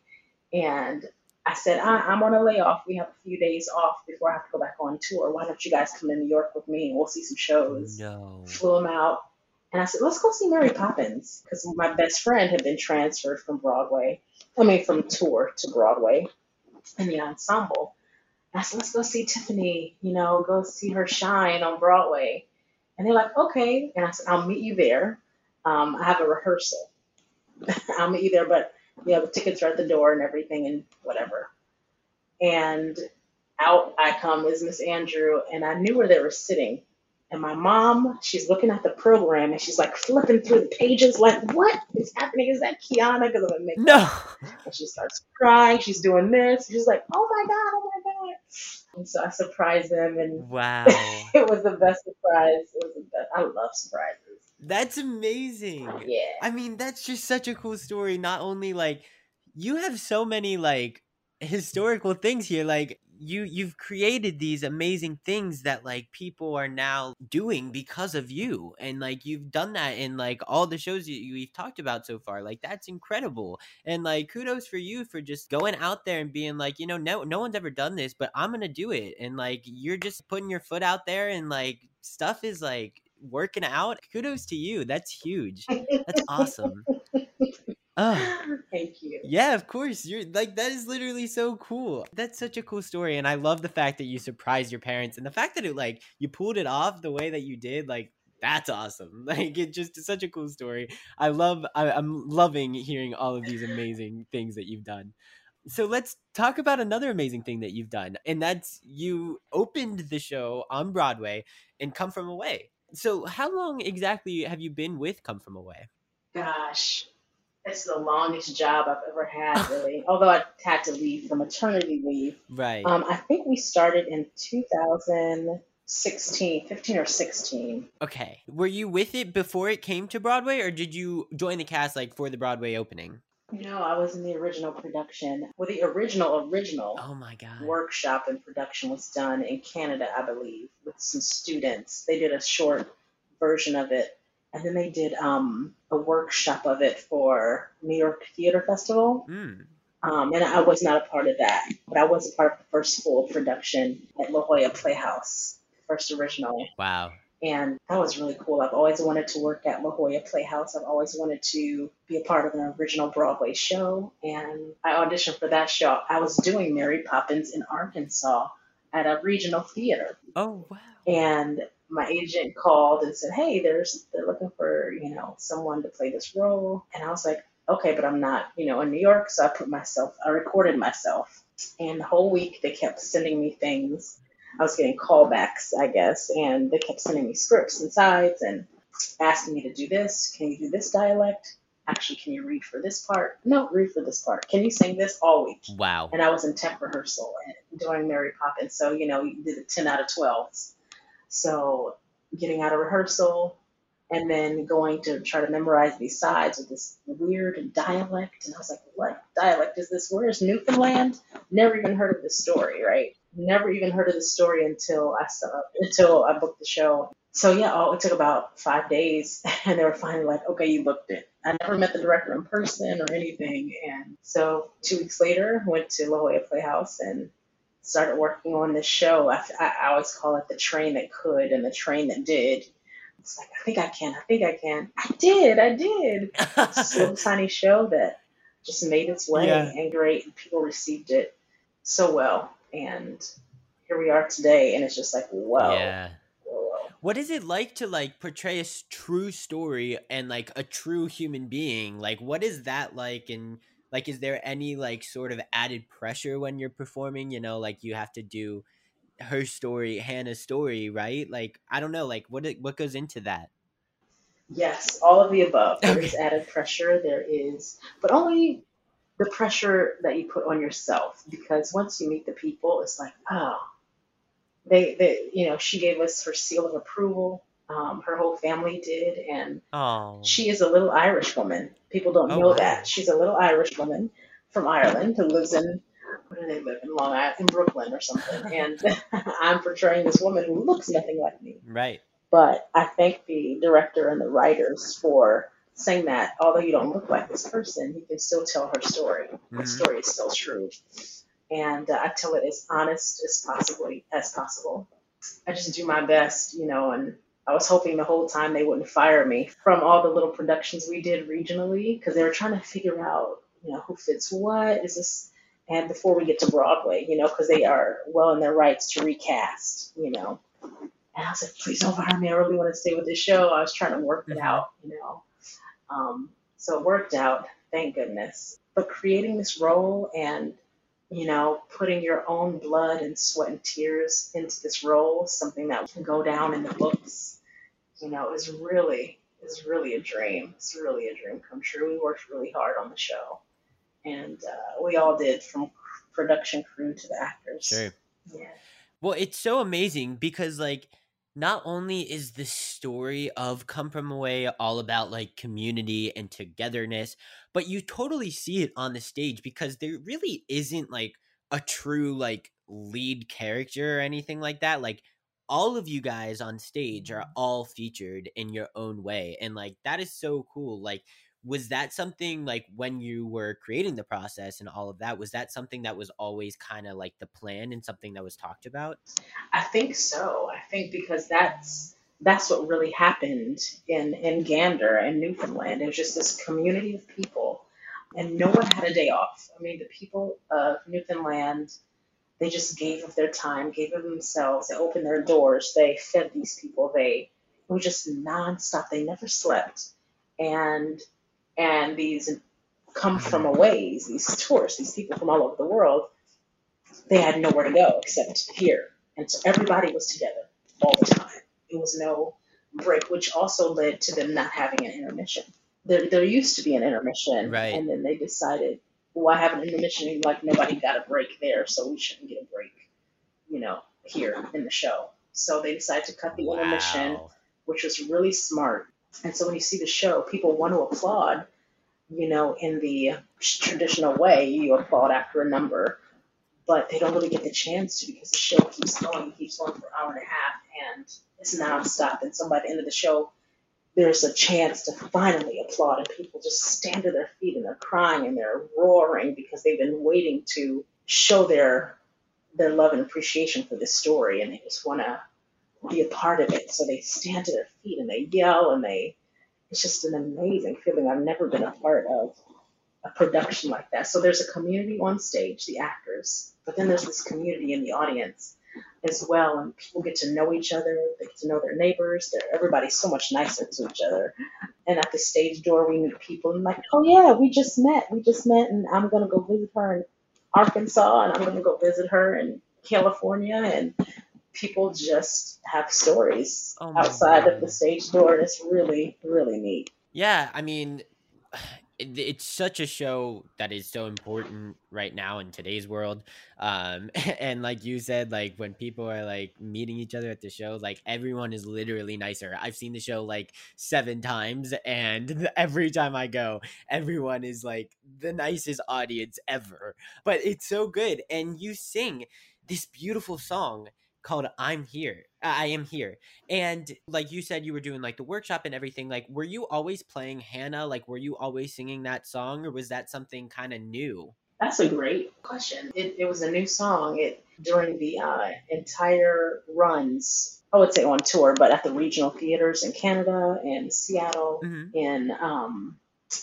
and I said, I, "I'm on a layoff. We have a few days off before I have to go back on tour. Why don't you guys come to New York with me and we'll see some shows?" No. Flew them out, and I said, "Let's go see Mary Poppins," because my best friend had been transferred from Broadway. I mean, from tour to Broadway in the ensemble. I said, let's go see Tiffany, you know, go see her shine on Broadway. And they're like, okay. And I said, I'll meet you there. Um, I have a rehearsal. [laughs] I'll meet you there, but you know, the tickets are at the door and everything and whatever. And out I come is Miss Andrew, and I knew where they were sitting. And my mom, she's looking at the program and she's like flipping through the pages, like, what is happening? Is that Kiana? Because I'm makeup. No. And she starts crying. She's doing this. She's like, oh my God, oh my God. And so I surprised them, and Wow. [laughs] it was the best surprise. It was the best. I love surprises. That's amazing. Yeah. I mean, that's just such a cool story. Not only like you have so many like historical things here like you you've created these amazing things that like people are now doing because of you and like you've done that in like all the shows that you, we've talked about so far like that's incredible and like kudos for you for just going out there and being like you know no no one's ever done this but i'm gonna do it and like you're just putting your foot out there and like stuff is like working out kudos to you that's huge that's awesome [laughs] oh Thank you. yeah, of course. You're like that is literally so cool. That's such a cool story and I love the fact that you surprised your parents and the fact that it like you pulled it off the way that you did like that's awesome. [laughs] Like it just is such a cool story. I love I, I'm loving hearing all of these amazing things that you've done. So let's talk about another amazing thing that you've done and that's you opened the show on Broadway and Come From Away. So how long exactly have you been with Come From Away? Gosh, it's the longest job I've ever had, really. Although I had to leave for maternity leave. Right. Um, I think we started in 2016, 15 or 16. Okay. Were you with it before it came to Broadway, or did you join the cast like for the Broadway opening? No, I was in the original production. Well, the original original Oh my god. workshop and production was done in Canada, I believe, with some students. They did a short version of it, and then they did um, a workshop of it for New York Theater Festival. Mm. Um, and I was not a part of that, but I was a part of the first full production at La Jolla Playhouse, first original. Wow. And that was really cool. I've always wanted to work at La Jolla Playhouse. I've always wanted to be a part of an original Broadway show. And I auditioned for that show. I was doing Mary Poppins in Arkansas at a regional theater. Oh wow. And my agent called and said, Hey, there's they're looking for, you know, someone to play this role. And I was like, Okay, but I'm not, you know, in New York, so I put myself I recorded myself. And the whole week they kept sending me things I was getting callbacks, I guess, and they kept sending me scripts and sides and asking me to do this. Can you do this dialect? Actually, can you read for this part? No, read for this part. Can you sing this all week? Wow. And I was in temp rehearsal and doing Mary Poppins, so you know, you did a ten out of twelves. So getting out of rehearsal and then going to try to memorize these sides with this weird dialect, and I was like, what dialect is this? Where is Newfoundland? Never even heard of this story, right? Never even heard of the story until I saw until I booked the show. So yeah, all, it took about five days, [laughs] and they were finally like, "Okay, you booked it." I never met the director in person or anything, and so two weeks later, went to La Jolla Playhouse and started working on this show. I, I, always call it the train that could and the train that did. It's like I think I can, I think I can. I did, I did. [laughs] It's this little tiny show that just made its way Yeah. and great, and people received it so well and here we are today and it's just like whoa, Yeah. whoa. What is it like to like portray a true story and like a true human being? Like what is that like and like is there any like sort of added pressure when you're performing, you know, like you have to do her story, Hannah's story, right? Like I don't know, like what it- what goes into that? yes all of the above there is Okay. added pressure there is but only the pressure that you put on yourself because once you meet the people it's like oh they, they you know she gave us her seal of approval um, her whole family did and Oh. she is a little irish woman people don't Oh, know wow. that she's a little irish woman from ireland who lives in where do they live in long island in brooklyn or something [laughs] and [laughs] i'm portraying this woman who looks nothing like me Right. but I thank the director and the writers for saying that although you don't look like this person, you can still tell her story. Her Mhm. story is still true. And uh, I tell it as honest as possibly as possible. I just do my best, you know, and I was hoping the whole time they wouldn't fire me from all the little productions we did regionally because they were trying to figure out, you know, who fits what. Is this, and before we get to Broadway, you know, because they are well in their rights to recast, you know. And I was like, please don't fire me. I really want to stay with this show. I was trying to work it Mhm. out, you know. Um, so it worked out, thank goodness. But creating this role and, you know, putting your own blood and sweat and tears into this role, something that can go down in the books, you know, is really is really a dream. It's really a dream come true. We worked really hard on the show, and uh, we all did, from production crew to the actors. Sure. Yeah. Well, it's so amazing because like not only is the story of Come From Away all about like community and togetherness, but you totally see it on the stage because there really isn't like a true like lead character or anything like that. Like all of you guys on stage are mm. all featured in your own way and like that is so cool. Like was that something like when you were creating the process and all of that was that something that was always kind of like the plan and something that was talked about I think so. I think because that's that's what really happened in in Gander and Newfoundland. It was just this community of people, and no one had a day off. I mean, the people of Newfoundland, they just gave of their time, gave of themselves. They opened their doors. They fed these people. They it was just nonstop. They never slept, and and these come hmm. from aways, these tourists, these people from all over the world, they had nowhere to go except here. And so everybody was together all the time. It was no break, which also led to them not having an intermission. There, there used to be an intermission, Right. and then they decided, well, I have an intermission, like nobody got a break there, so we shouldn't get a break, you know, here in the show. So they decided to cut the intermission which was really smart. And so when you see the show, people want to applaud, you know, in the traditional way, you applaud after a number, but they don't really get the chance to because the show keeps going, keeps going for an hour and a half, and it's nonstop. And so by the end of the show, there's a chance to finally applaud, and people just stand to their feet and they're crying and they're roaring because they've been waiting to show their their love and appreciation for this story, and they just want to be a part of it. So they stand to their feet and they yell and they. It's just an amazing feeling. I've never been a part of a production like that. So there's a community on stage, the actors, but then there's this community in the audience as well, and people get to know each other. They get to know their neighbors. They're, everybody's so much nicer to each other. And at the stage door, we meet people and like, oh yeah, we just met. We just met, and I'm gonna go visit her in Arkansas, and I'm gonna go visit her in California, and people just have stories Oh outside of the stage door, and it's really, really neat. Yeah, I mean, [sighs] it's such a show that is so important right now in today's world. Um, [laughs] and like you said, like when people are like meeting each other at the show, like everyone is literally nicer. I've seen the show like seven times, and [laughs] every time I go, everyone is like the nicest audience ever. But it's so good, and you sing this beautiful song called "I'm Here." I am here. And like you said, you were doing like the workshop and everything. Like, were you always playing Hannah? Like, were you always singing that song, or was that something kind of new? That's a great question. It, it was a new song. It during the uh, entire runs. I would say on tour, but at the regional theaters in Canada, in Seattle, Mhm. in um,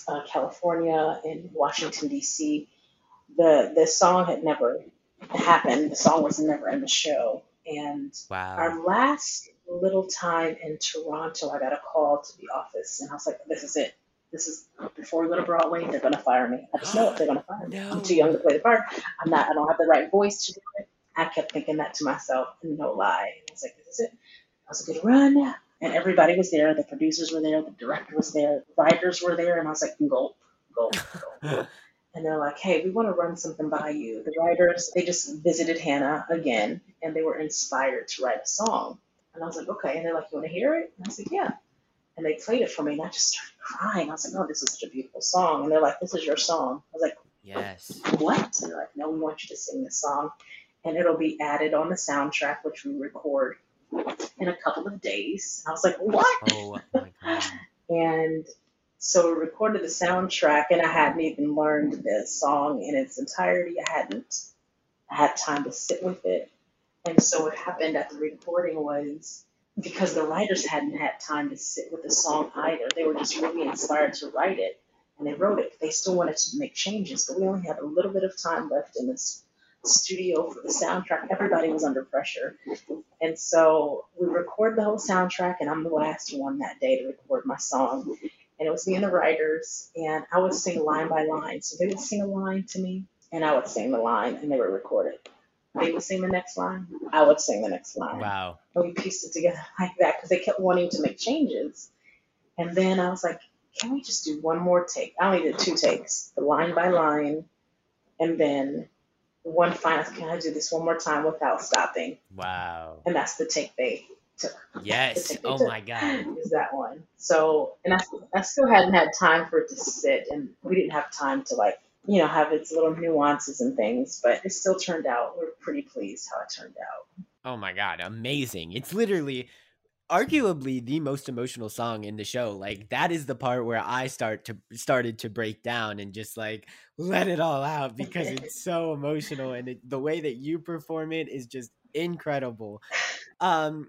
uh, California, in Washington D.C. The the song had never happened. The song was never in the show, and Wow. our last little time in Toronto, I got a call to the office, and I was like, "This is it. This is before we go to Broadway. They're gonna fire me. I just know it. [gasps] They're gonna fire me. I'm too young to play the part. I'm not. I don't have the right voice to do it." I kept thinking that to myself, and no lie. I was like, "This is it. That was a good run." And everybody was there. The producers were there. The director was there. The Writers were there, and I was like, "Gulp, gulp, gulp." And they're like, "Hey, we want to run something by you." The writers they just visited Hannah again, and they were inspired to write a song. And I was like, "Okay." And they're like, "You want to hear it?" And I was like, "Yeah." And they played it for me, and I just started crying. I was like, "Oh, this is such a beautiful song." And they're like, "This is your song." I was like, yes. "What?" And they're like, "No, we want you to sing this song, and it'll be added on the soundtrack, which we record in a couple of days." I was like, "What?" Oh my god. [laughs] And so we recorded the soundtrack, and I hadn't even learned the song in its entirety. I hadn't had time to sit with it. And so what happened at the recording was because the writers hadn't had time to sit with the song either, they were just really inspired to write it. And they wrote it. They still wanted to make changes, but we only had a little bit of time left in this studio for the soundtrack. Everybody was under pressure. And so we recorded the whole soundtrack, and I'm the last one that day to record my song. And it was me and the writers, and I would sing line by line. So they would sing a line to me, and I would sing the line, and they would record it. They would sing the next line, I would sing the next line. Wow. And we pieced it together [laughs] like that because they kept wanting to make changes. And then I was like, can we just do one more take? I only did two takes, the line by line, and then one final. Can I do this one more time without stopping? Wow. And that's the take they. Yes. Oh my god. [clears throat] Is that one? So, and I, I still hadn't had time for it to sit, and we didn't have time to like, you know, have its little nuances and things. But it still turned out. We're pretty pleased how it turned out. Oh my god. Amazing. It's literally arguably the most emotional song in the show. Like that is the part where I start to started to break down and just like let it all out because it's so emotional and it, the way that you perform it is just incredible. Um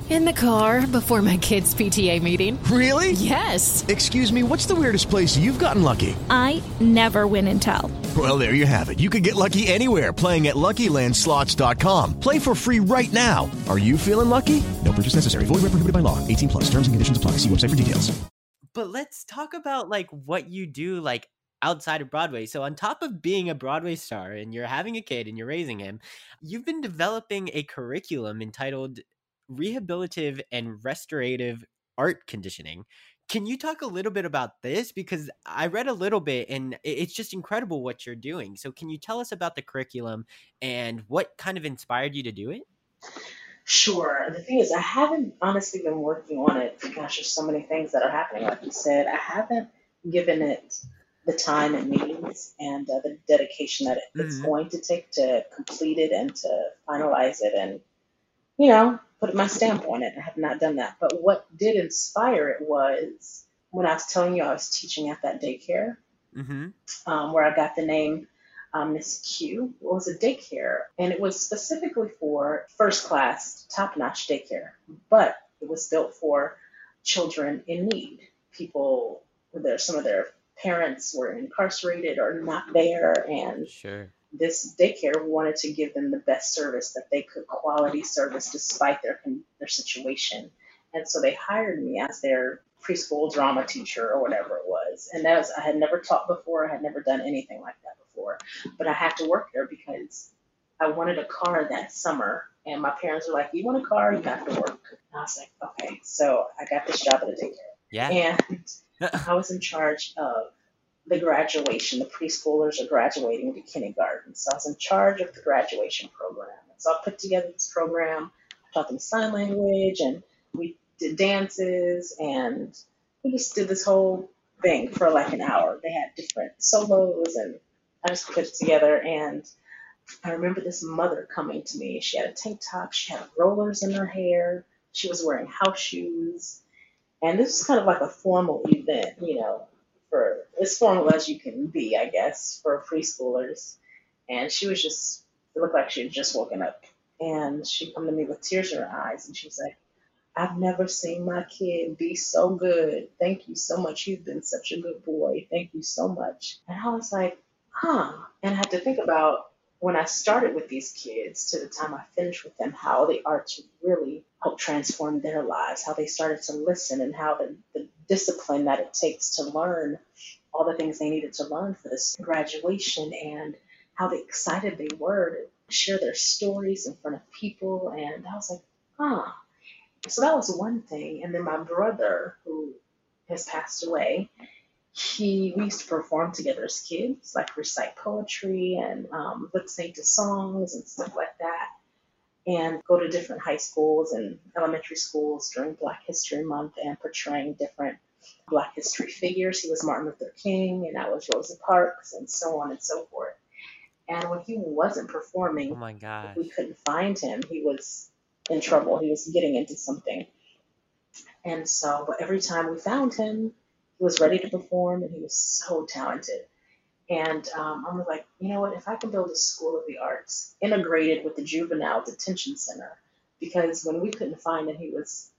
In the car before my kids' PTA meeting. Really? Yes. Excuse me, what's the weirdest place you've gotten lucky? I never win and tell. Well, there you have it. You can get lucky anywhere playing at LuckyLandSlots.com. Play for free right now. Are you feeling lucky? No purchase necessary. Void where prohibited by law. 18 plus. Terms and conditions apply. See website for details. But let's talk about like what you do like outside of Broadway. So on top of being a Broadway star and you're having a kid and you're raising him, you've been developing a curriculum entitled Rehabilitative and Restorative Art Conditioning. Can you talk a little bit about this? Because I read a little bit and it's just incredible what you're doing. So, can you tell us about the curriculum and what kind of inspired you to do it? Sure. The thing is, I haven't honestly been working on it. Gosh, there's so many things that are happening. Like you said, I haven't given it the time it needs and uh, the dedication that it's Mhm. going to take to complete it and to finalize it and, you know, put my stamp on it. I have not done that. But what did inspire it was when I was telling you I was teaching at that daycare Mm-hmm. um, where I got the name um, Miss Q. It was a daycare, and it was specifically for first class, top notch daycare, but it was built for children in need. People, their some of their parents were incarcerated or not there, and Sure. This daycare wanted to give them the best service that they could, quality service despite their their situation. And so they hired me as their preschool drama teacher or whatever it was. And that was I had never taught before, I had never done anything like that before. But I had to work there because I wanted a car that summer and my parents were like, You want a car, you have to work. And I was like, Okay. So I got this job at a daycare. Yeah. And [laughs] I was in charge of the graduation. The preschoolers are graduating to kindergarten. So I was in charge of the graduation program. So I put together this program, I taught them sign language, and we did dances, and we just did this whole thing for like an hour. They had different solos, and I just put it together. And I remember this mother coming to me. She had a tank top, she had rollers in her hair, she was wearing house shoes. And this was kind of like a formal event, you know, for as formal as you can be, I guess, for preschoolers. And she was just, it looked like she had just woken up. And she'd come to me with tears in her eyes, and she was like, I've never seen my kid be so good. Thank you so much. You've been such a good boy. Thank you so much. And I was like, huh. And I had to think about when I started with these kids to the time I finished with them, how the arts really helped transform their lives, how they started to listen, and how the, the discipline that it takes to learn all the things they needed to learn for this graduation, and how excited they were to share their stories in front of people. And I was like, huh. So that was one thing. And then my brother, who has passed away, he we used to perform together as kids, like recite poetry and um, lip sync to songs and stuff like that, and go to different high schools and elementary schools during Black History Month and portraying different Black history figures. He was Martin Luther King, and I was Rosa Parks, and so on and so forth. And when he wasn't performing, Oh my God. we couldn't find him. He was in trouble. He was getting into something. And so, but every time we found him, he was ready to perform and he was so talented. And um, I was like, you know what? If I can build a school of the arts integrated with the juvenile detention center, because when we couldn't find him, he was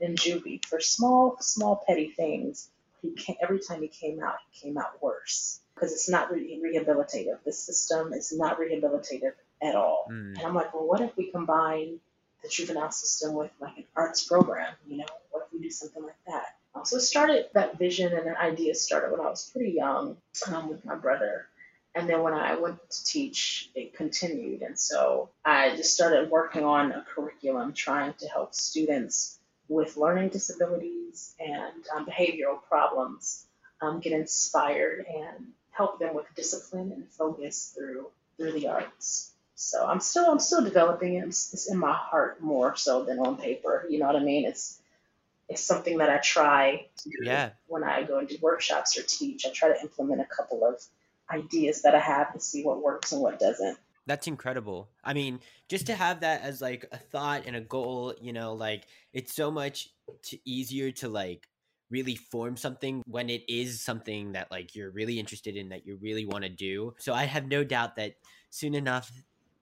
in juvie for small, small petty things. He came, every time he came out, he came out worse because it's not re- rehabilitative. The system is not rehabilitative at all. Mm. And I'm like, well, what if we combine the juvenile system with like an arts program? You know, what if we do something like that? So started that vision and that idea started when I was pretty young um, with my brother. And then when I went to teach, it continued. And so I just started working on a curriculum trying to help students with learning disabilities and um, behavioral problems um, get inspired and help them with discipline and focus through through the arts. So I'm still I'm still developing it. It's, it's in my heart more so than on paper. You know what I mean? It's it's something that I try to do Yeah. when I go and do workshops or teach. I try to implement a couple of ideas that I have and see what works and what doesn't. That's incredible. I mean, just to have that as like a thought and a goal, you know, like it's so much t- easier to like really form something when it is something that like you're really interested in that you really want to do. So I have no doubt that soon enough,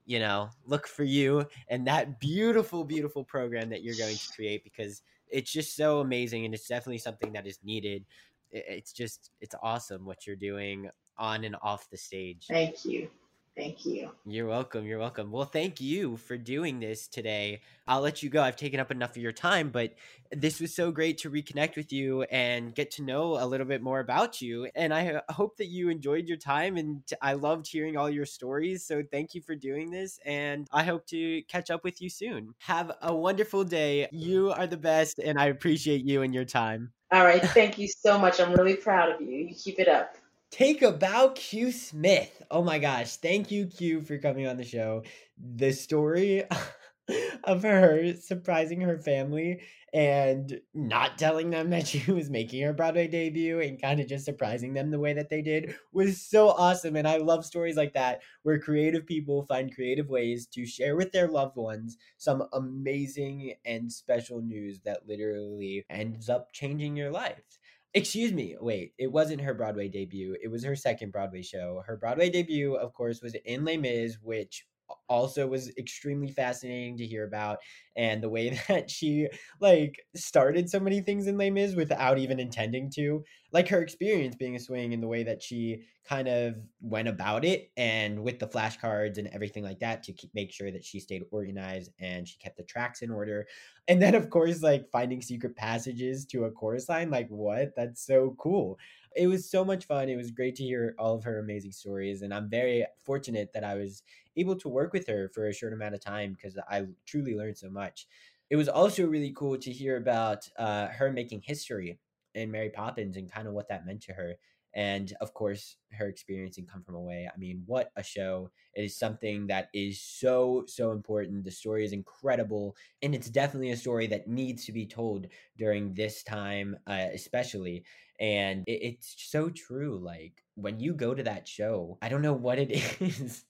you know, look for you and that beautiful beautiful program that you're going to create because it's just so amazing and it's definitely something that is needed. It's just it's awesome what you're doing on and off the stage. Thank you. Thank you. You're welcome. You're welcome. Well, thank you for doing this today. I'll let you go. I've taken up enough of your time, but this was so great to reconnect with you and get to know a little bit more about you. And I hope that you enjoyed your time and I loved hearing all your stories. So thank you for doing this. And I hope to catch up with you soon. Have a wonderful day. You are the best, and I appreciate you and your time. All right. Thank you so much. I'm really proud of you. You keep it up. Take about Q Smith. Oh my gosh. Thank you, Q, for coming on the show. The story [laughs] of her surprising her family and not telling them [laughs] that she was making her Broadway debut and kind of just surprising them the way that they did was so awesome. And I love stories like that where creative people find creative ways to share with their loved ones some amazing and special news that literally ends up changing your life. Excuse me. Wait, it wasn't her Broadway debut. It was her second Broadway show. Her Broadway debut, of course, was in Les Mis, which also was extremely fascinating to hear about and the way [laughs] that she like started so many things in Les Mis without even intending to like her experience being a swing and the way that she kind of went about it and with the flashcards and everything like that to keep, make sure that she stayed organized and she kept the tracks in order and then of course like finding secret passages to a chorus line like what that's so cool it was so much fun. It was great to hear all of her amazing stories. And I'm very fortunate that I was able to work with her for a short amount of time because I truly learned so much. It was also really cool to hear about uh, her making history in Mary Poppins and kind of what that meant to her. And of course, her experience in Come From Away. I mean, what a show. It is something that is so, so important. The story is incredible. And it's definitely a story that needs to be told during this time, uh, especially and it, it's so true like when you go to that show i don't know what it [laughs] is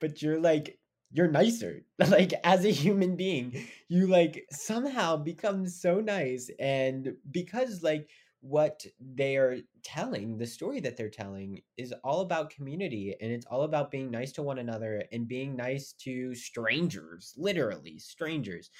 but you're like you're nicer. [laughs] Like as a human being you like somehow become so nice and because like what they are telling the story that they're telling is all about community and it's all about being nice to one another and being nice to strangers literally strangers.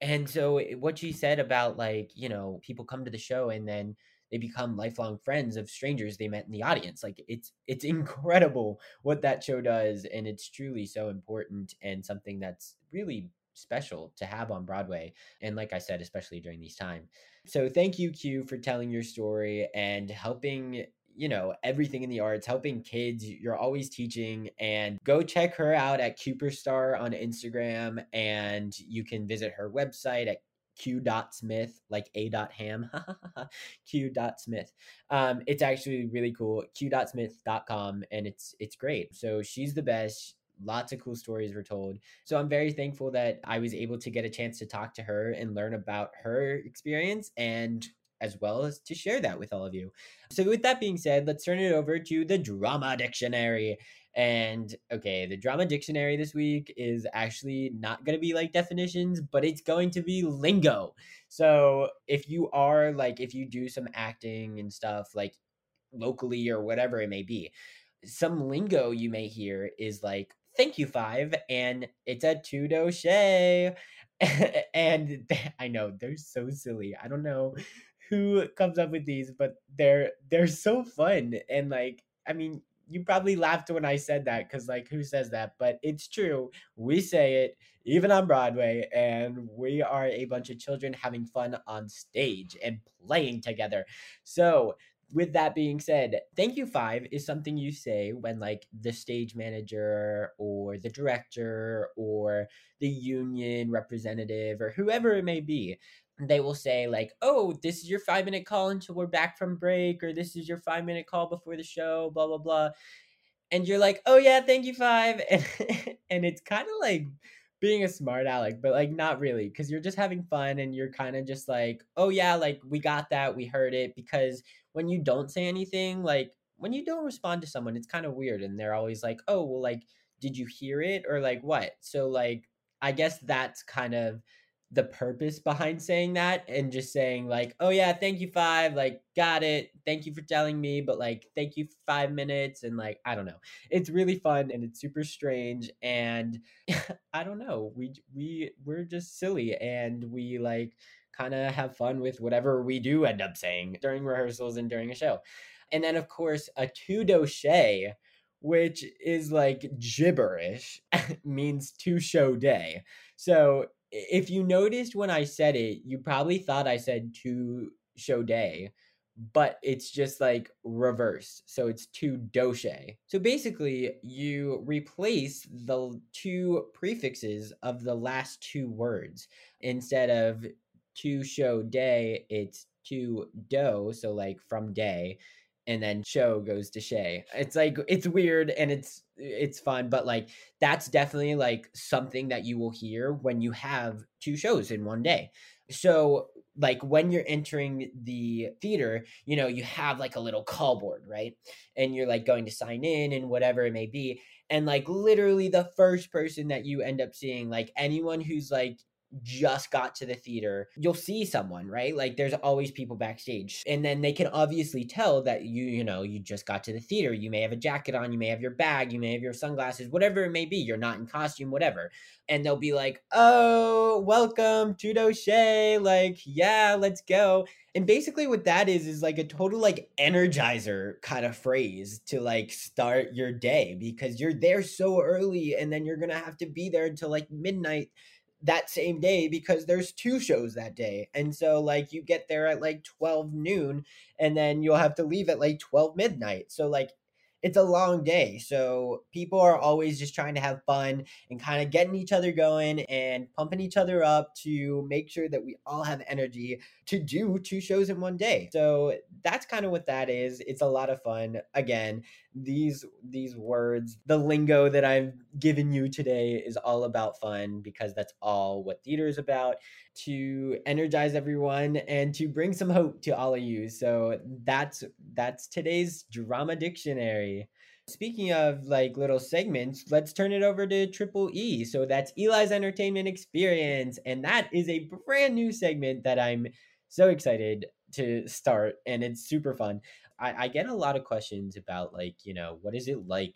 And so eh, what she said about like you know people come to the show and then they become lifelong friends of strangers they met in the audience like it's it's [laughs] incredible what that show does and it's truly so important and something that's really special to have on Broadway and like I said especially during these times. So thank you Q for telling your story and helping you know everything in the arts helping kids you're always teaching and go check her out at Cooperstar on Instagram and you can visit her website at Q dot Smith, like A dot Ham, [laughs] Q dot Smith. Um, it's actually really cool. Q dot Smith.com, and it's it's great. So she's the best. Lots of cool stories were told. So I'm very thankful that I was able to get a chance to talk to her and learn about her experience and as well as to share that with all of you. So, with that being said, let's turn it over to the drama dictionary. And okay, the drama dictionary this week is actually not going to be like definitions, but it's going to be lingo. So if you are like, if you do some acting and stuff like locally or whatever it may be, some lingo you may hear is like, thank you, five, and it's a two doche. [laughs] and I know they're so silly. I don't know who comes up with these, but they're they're so fun and like I mean you probably laughed when I said that because, like, who says that? But it's true. We say it even on Broadway, and we are a bunch of children having fun on stage and playing together. So, with that being said, thank you five is something you say when like the stage manager or the director or the union representative or whoever it may be they will say like oh this is your five minute call until we're back from break or this is your five minute call before the show blah blah blah. And you're like oh yeah thank you five. [laughs] And, and it's kind of like being a smart aleck but like not really because you're just having fun and you're kind of just like oh yeah like we got that we heard it because when you don't say anything like when you don't respond to someone it's kind of weird and they're always like oh well like did you hear it? or like what? So like i guess that's kind of the purpose behind saying that and just saying like oh yeah thank you five like got it thank you for telling me but like thank you five minutes and like i don't know it's really fun and it's super strange and [laughs] i don't know we we we're just silly and we like kind of have fun with whatever we do end up saying during rehearsals and during a show. And then, of course, a two doche, which is like gibberish, [laughs] means two show day. So if you noticed when I said it, you probably thought I said two show day, but it's just like reversed. So it's two doche. So basically, you replace the two prefixes of the last two words. Instead of two show day, it's two do. So like from day and then show goes to Shay. It's like it's weird and it's it's fun, but like that's definitely like something that you will hear when you have two shows in one day. So like when you're entering the theater, you know, you have like a little call board, right? And you're like going to sign in and whatever it may be. And like literally the first person that you end up seeing, like anyone who's like just got to the theater, you'll see someone, right? Like there's always people backstage. And then they can obviously tell that you, you know, you just got to the theater. You may have a jacket on, you may have your bag, you may have your sunglasses, whatever it may be. You're not in costume, whatever. And they'll be like, oh, welcome to Doche. Like, yeah, let's go. And basically what that is is like a total like energizer kind of phrase to like start your day because you're there so early and then you're to have to be there until like midnight that same day because there's two shows that day. And so like you get there at like 12 noon and then you'll have to leave at like 12 midnight. So like it's a long day. So people are always just trying to have fun and kind of getting each other going and pumping each other up to make sure that we all have energy to do two shows in one day. So that's kind of what that is. It's a lot of fun. Again, these these words, the lingo that I've given you today is all about fun because that's all what theater is about to energize everyone and to bring some hope to all of you. So that's that's today's drama dictionary. Speaking of like little segments, let's turn it over to Triple E. So that's Eli's Entertainment Experience. And that is a brand new segment that I'm so excited to start. And it's super fun. I, I get a lot of questions about like, you know, what is it like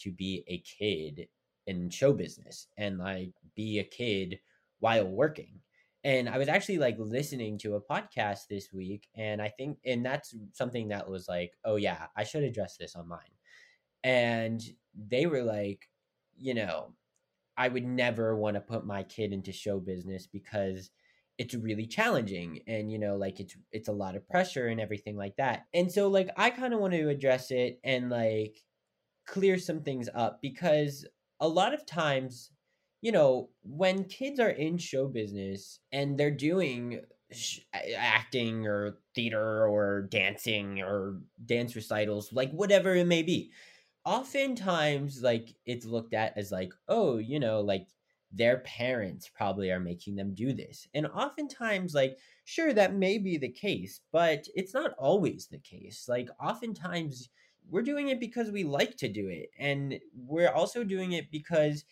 to be a kid in show business and like be a kid while working? and i was actually like listening to a podcast this week and i think and that's something that was like oh yeah i should address this on mine and they were like you know i would never want to put my kid into show business because it's really challenging and you know like it's it's a lot of pressure and everything like that. And so like i kind of want to address it and like clear some things up because a lot of times you know, when kids are in show business and they're doing sh- acting or theater or dancing or dance recitals, like whatever it may be, oftentimes like it's looked at as like, oh, you know, like their parents probably are making them do this. And oftentimes, like, sure, that may be the case, but it's not always the case. Like, oftentimes, we're doing it because we like to do it. And we're also doing it because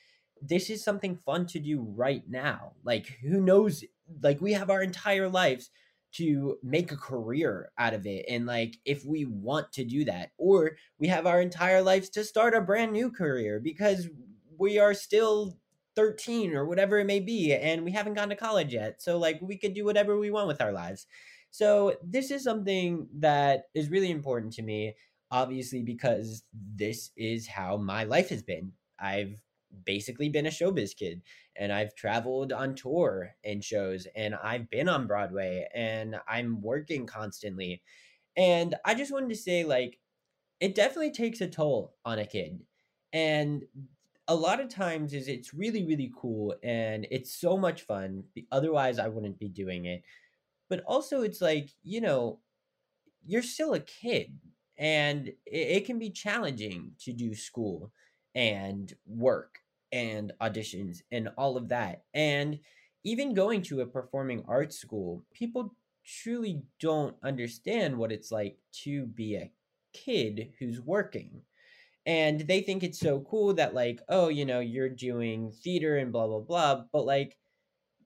this is something fun to do right now. Like, who knows? Like, we have our entire lives to make a career out of it. And, like, if we want to do that, or we have our entire lives to start a brand new career because we are still 13 or whatever it may be, and we haven't gone to college yet. So, like, we could do whatever we want with our lives. So, this is something that is really important to me, obviously, because this is how my life has been. I've basically been a showbiz kid and I've traveled on tour and shows and I've been on Broadway and I'm working constantly. And I just wanted to say like it definitely takes a toll on a kid. And a lot of times is it's really really cool and it's so much fun. Otherwise I wouldn't be doing it. But also it's like, you know, you're still a kid and it, it can be challenging to do school and work and auditions and all of that. And even going to a performing arts school, people truly don't understand what it's like to be a kid who's working. And they think it's so cool that, like, oh, you know, you're doing theater and blah, blah, blah. But, like,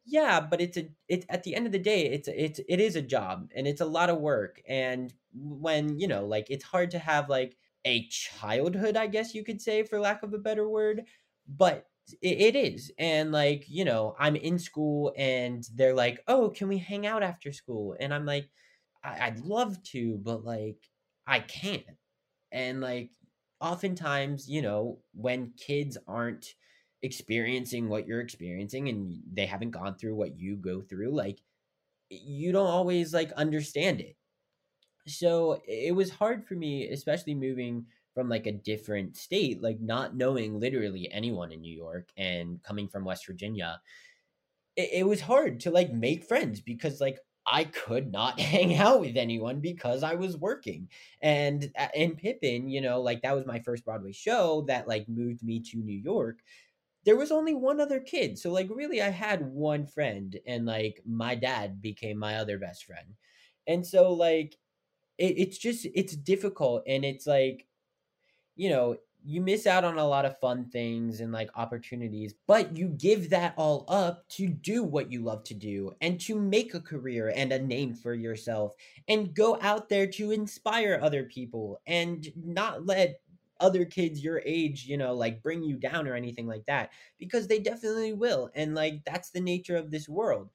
yeah, but it's a it's at the end of the day, it's it's it is a job and it's a lot of work. And when, you know, like it's hard to have like a childhood, I guess you could say, for lack of a better word, but it, is. And like, you know, I'm in school and they're like, oh, can we hang out after school? And I'm like, I'd love to, but like, I can't. And like, oftentimes, you know, when kids aren't experiencing what you're experiencing and they haven't gone through what you go through, like, you don't always like understand it. So it was hard for me, especially moving from like a different state, like not knowing literally anyone in New York and coming from West Virginia. It, it was hard to like make friends because like I could not [laughs] hang out with anyone because I was working. And uh, in Pippin, you know, like that was my first Broadway show that like moved me to New York. There was only one other kid. So like really I had one friend and like my dad became my other best friend. And so like it, it's just it's difficult and it's like you know, you miss out on a lot of fun things and like opportunities, but you give that all up to do what you love to do and to make a career and a name for yourself and go out there to inspire other people and not let other kids your age, you know, like bring you down or anything like that because they definitely will. And like that's the nature of this world.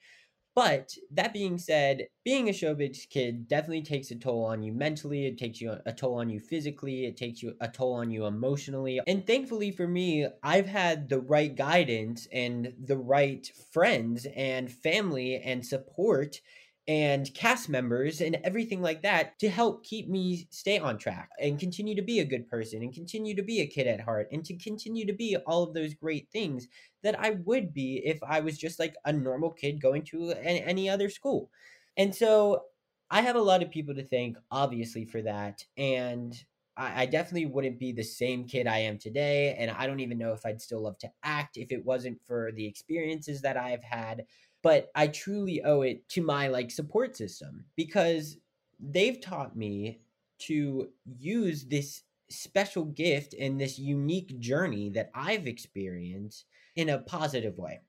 But that being said, being a showbiz kid definitely takes a toll on you mentally. It takes you a toll on you physically. It takes you a toll on you emotionally. And thankfully for me, I've had the right guidance and the right friends and family and support and cast members and everything like that to help keep me stay on track and continue to be a good person and continue to be a kid at heart and to continue to be all of those great things that I would be if I was just like a normal kid going to any other school. And so I have a lot of people to thank, obviously, for that. And I, definitely wouldn't be the same kid I am today. And I don't even know if I'd still love to act if it wasn't for the experiences that I've had but I truly owe it to my like support system because they've taught me to use this special gift and this unique journey that I've experienced in a positive way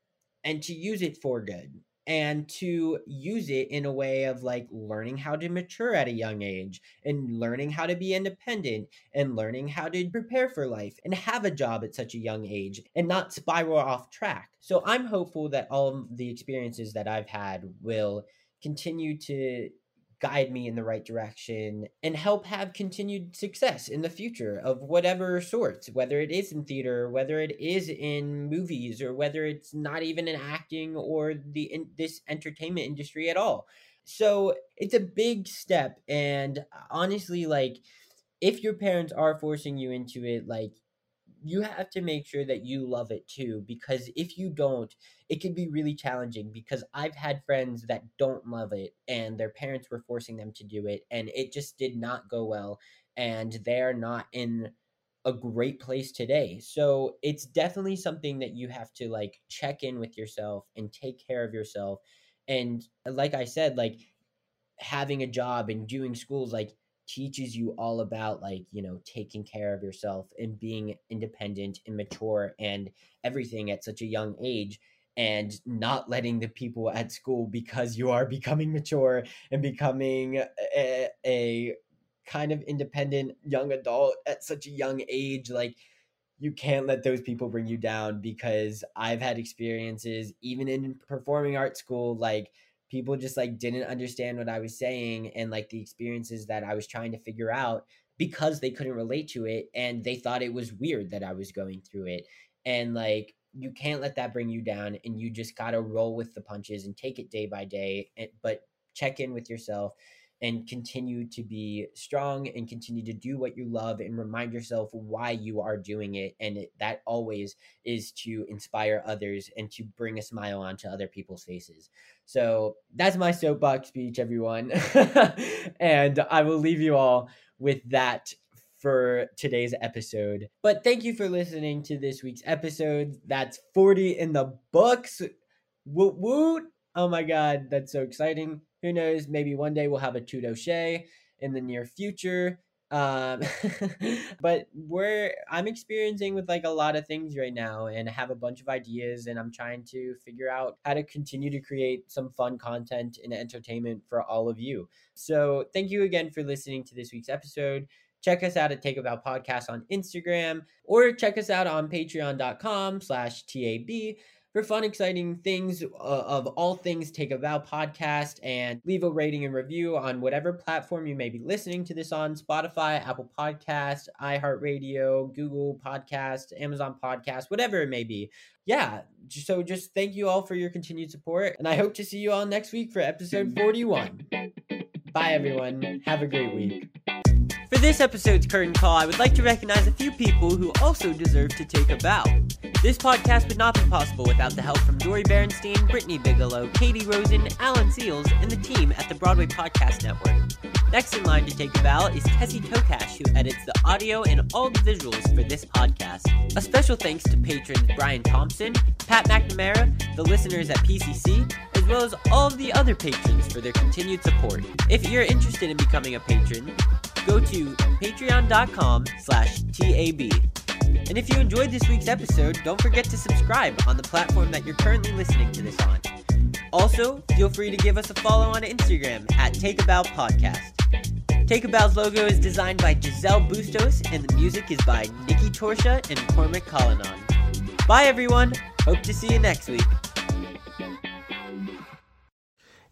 and to use it for good and to use it in a way of like learning how to mature at a young age and learning how to be independent and learning how to prepare for life and have a job at such a young age and not spiral off track. So I'm hopeful that all of the experiences that I've had will continue to guide me in the right direction and help have continued success in the future of whatever sorts, whether it is in theater, whether it is in movies, or whether it's not even in acting or the in this entertainment industry at all. So it's a big step, and honestly, like if your parents are forcing you into it, like you have to make sure that you love it too because if you don't it can be really challenging because i've had friends that don't love it and their parents were forcing them to do it and it just did not go well and they're not in a great place today. So it's definitely something that you have to like check in with yourself and take care of yourself and like i said like having a job and doing schools like teaches you all about like you know taking care of yourself and being independent and mature and everything at such a young age and not letting the people at school because you are [laughs] becoming mature and becoming a, a kind of independent young adult at such a young age like you can't let those people bring you down because I've had experiences even in performing art school like people just like didn't understand what I was saying and like the experiences that I was trying to figure out because they couldn't relate to it and they thought it was weird that I was going through it. And like you can't let that bring you down and you just got to roll with the punches and take it day by day and, but check in with yourself and continue to be strong and continue to do what you love and remind yourself why you are doing it. And it, that always is to inspire others and to bring a smile onto other people's faces. So that's my soapbox speech everyone. [laughs] And i will leave you all with that for today's episode. But thank you for listening to this week's episode. That's 40 in the books. Woot woot. Oh my god that's so exciting who knows? Maybe one day we'll have a Tout O'Shea in the near future. Um, [laughs] but we're I'm experiencing with like a lot of things right now, and I have a bunch of ideas, and I'm trying to figure out how to continue to create some fun content and entertainment for all of you. So thank you again for listening to this week's episode check us out at Take a Bow Podcast on Instagram or check us out on patreon.com slash TAB for fun, exciting things uh, of all things Take a Bow podcast and leave a rating and review on whatever platform you may be listening to this on Spotify, Apple Podcast, iHeartRadio, Google Podcast, Amazon Podcast, whatever it may be. Yeah, so just thank you all for your continued support, and I hope to see you all next week for episode 41. Bye, everyone. Have a great week. For this episode's curtain call, I would like to recognize a few people who also deserve to take a bow. This podcast would not be possible without the help from Dori Berinstein, Brittany Bigelow, Katie Rosen, Alan Seales, and the team at the Broadway Podcast Network. Next in line to take a bow is Tessie Tokash, who edits the audio and all the visuals for this podcast. A special thanks to patrons Brian Thompson, Pat McNamara, the listeners at PCC, as well as all of the other patrons for their continued support. If you're interested in becoming a patron, go to patreon.com slash TAB. And if you enjoyed this week's episode, don't forget to subscribe on the platform that you're currently listening to this on. Also, feel free to give us a follow on Instagram at Take Bow Podcast. Take logo is designed by Giselle Bustos, and the music is by Nikki Torsha and Cormac Collinon. Bye, everyone. Hope to see you next week.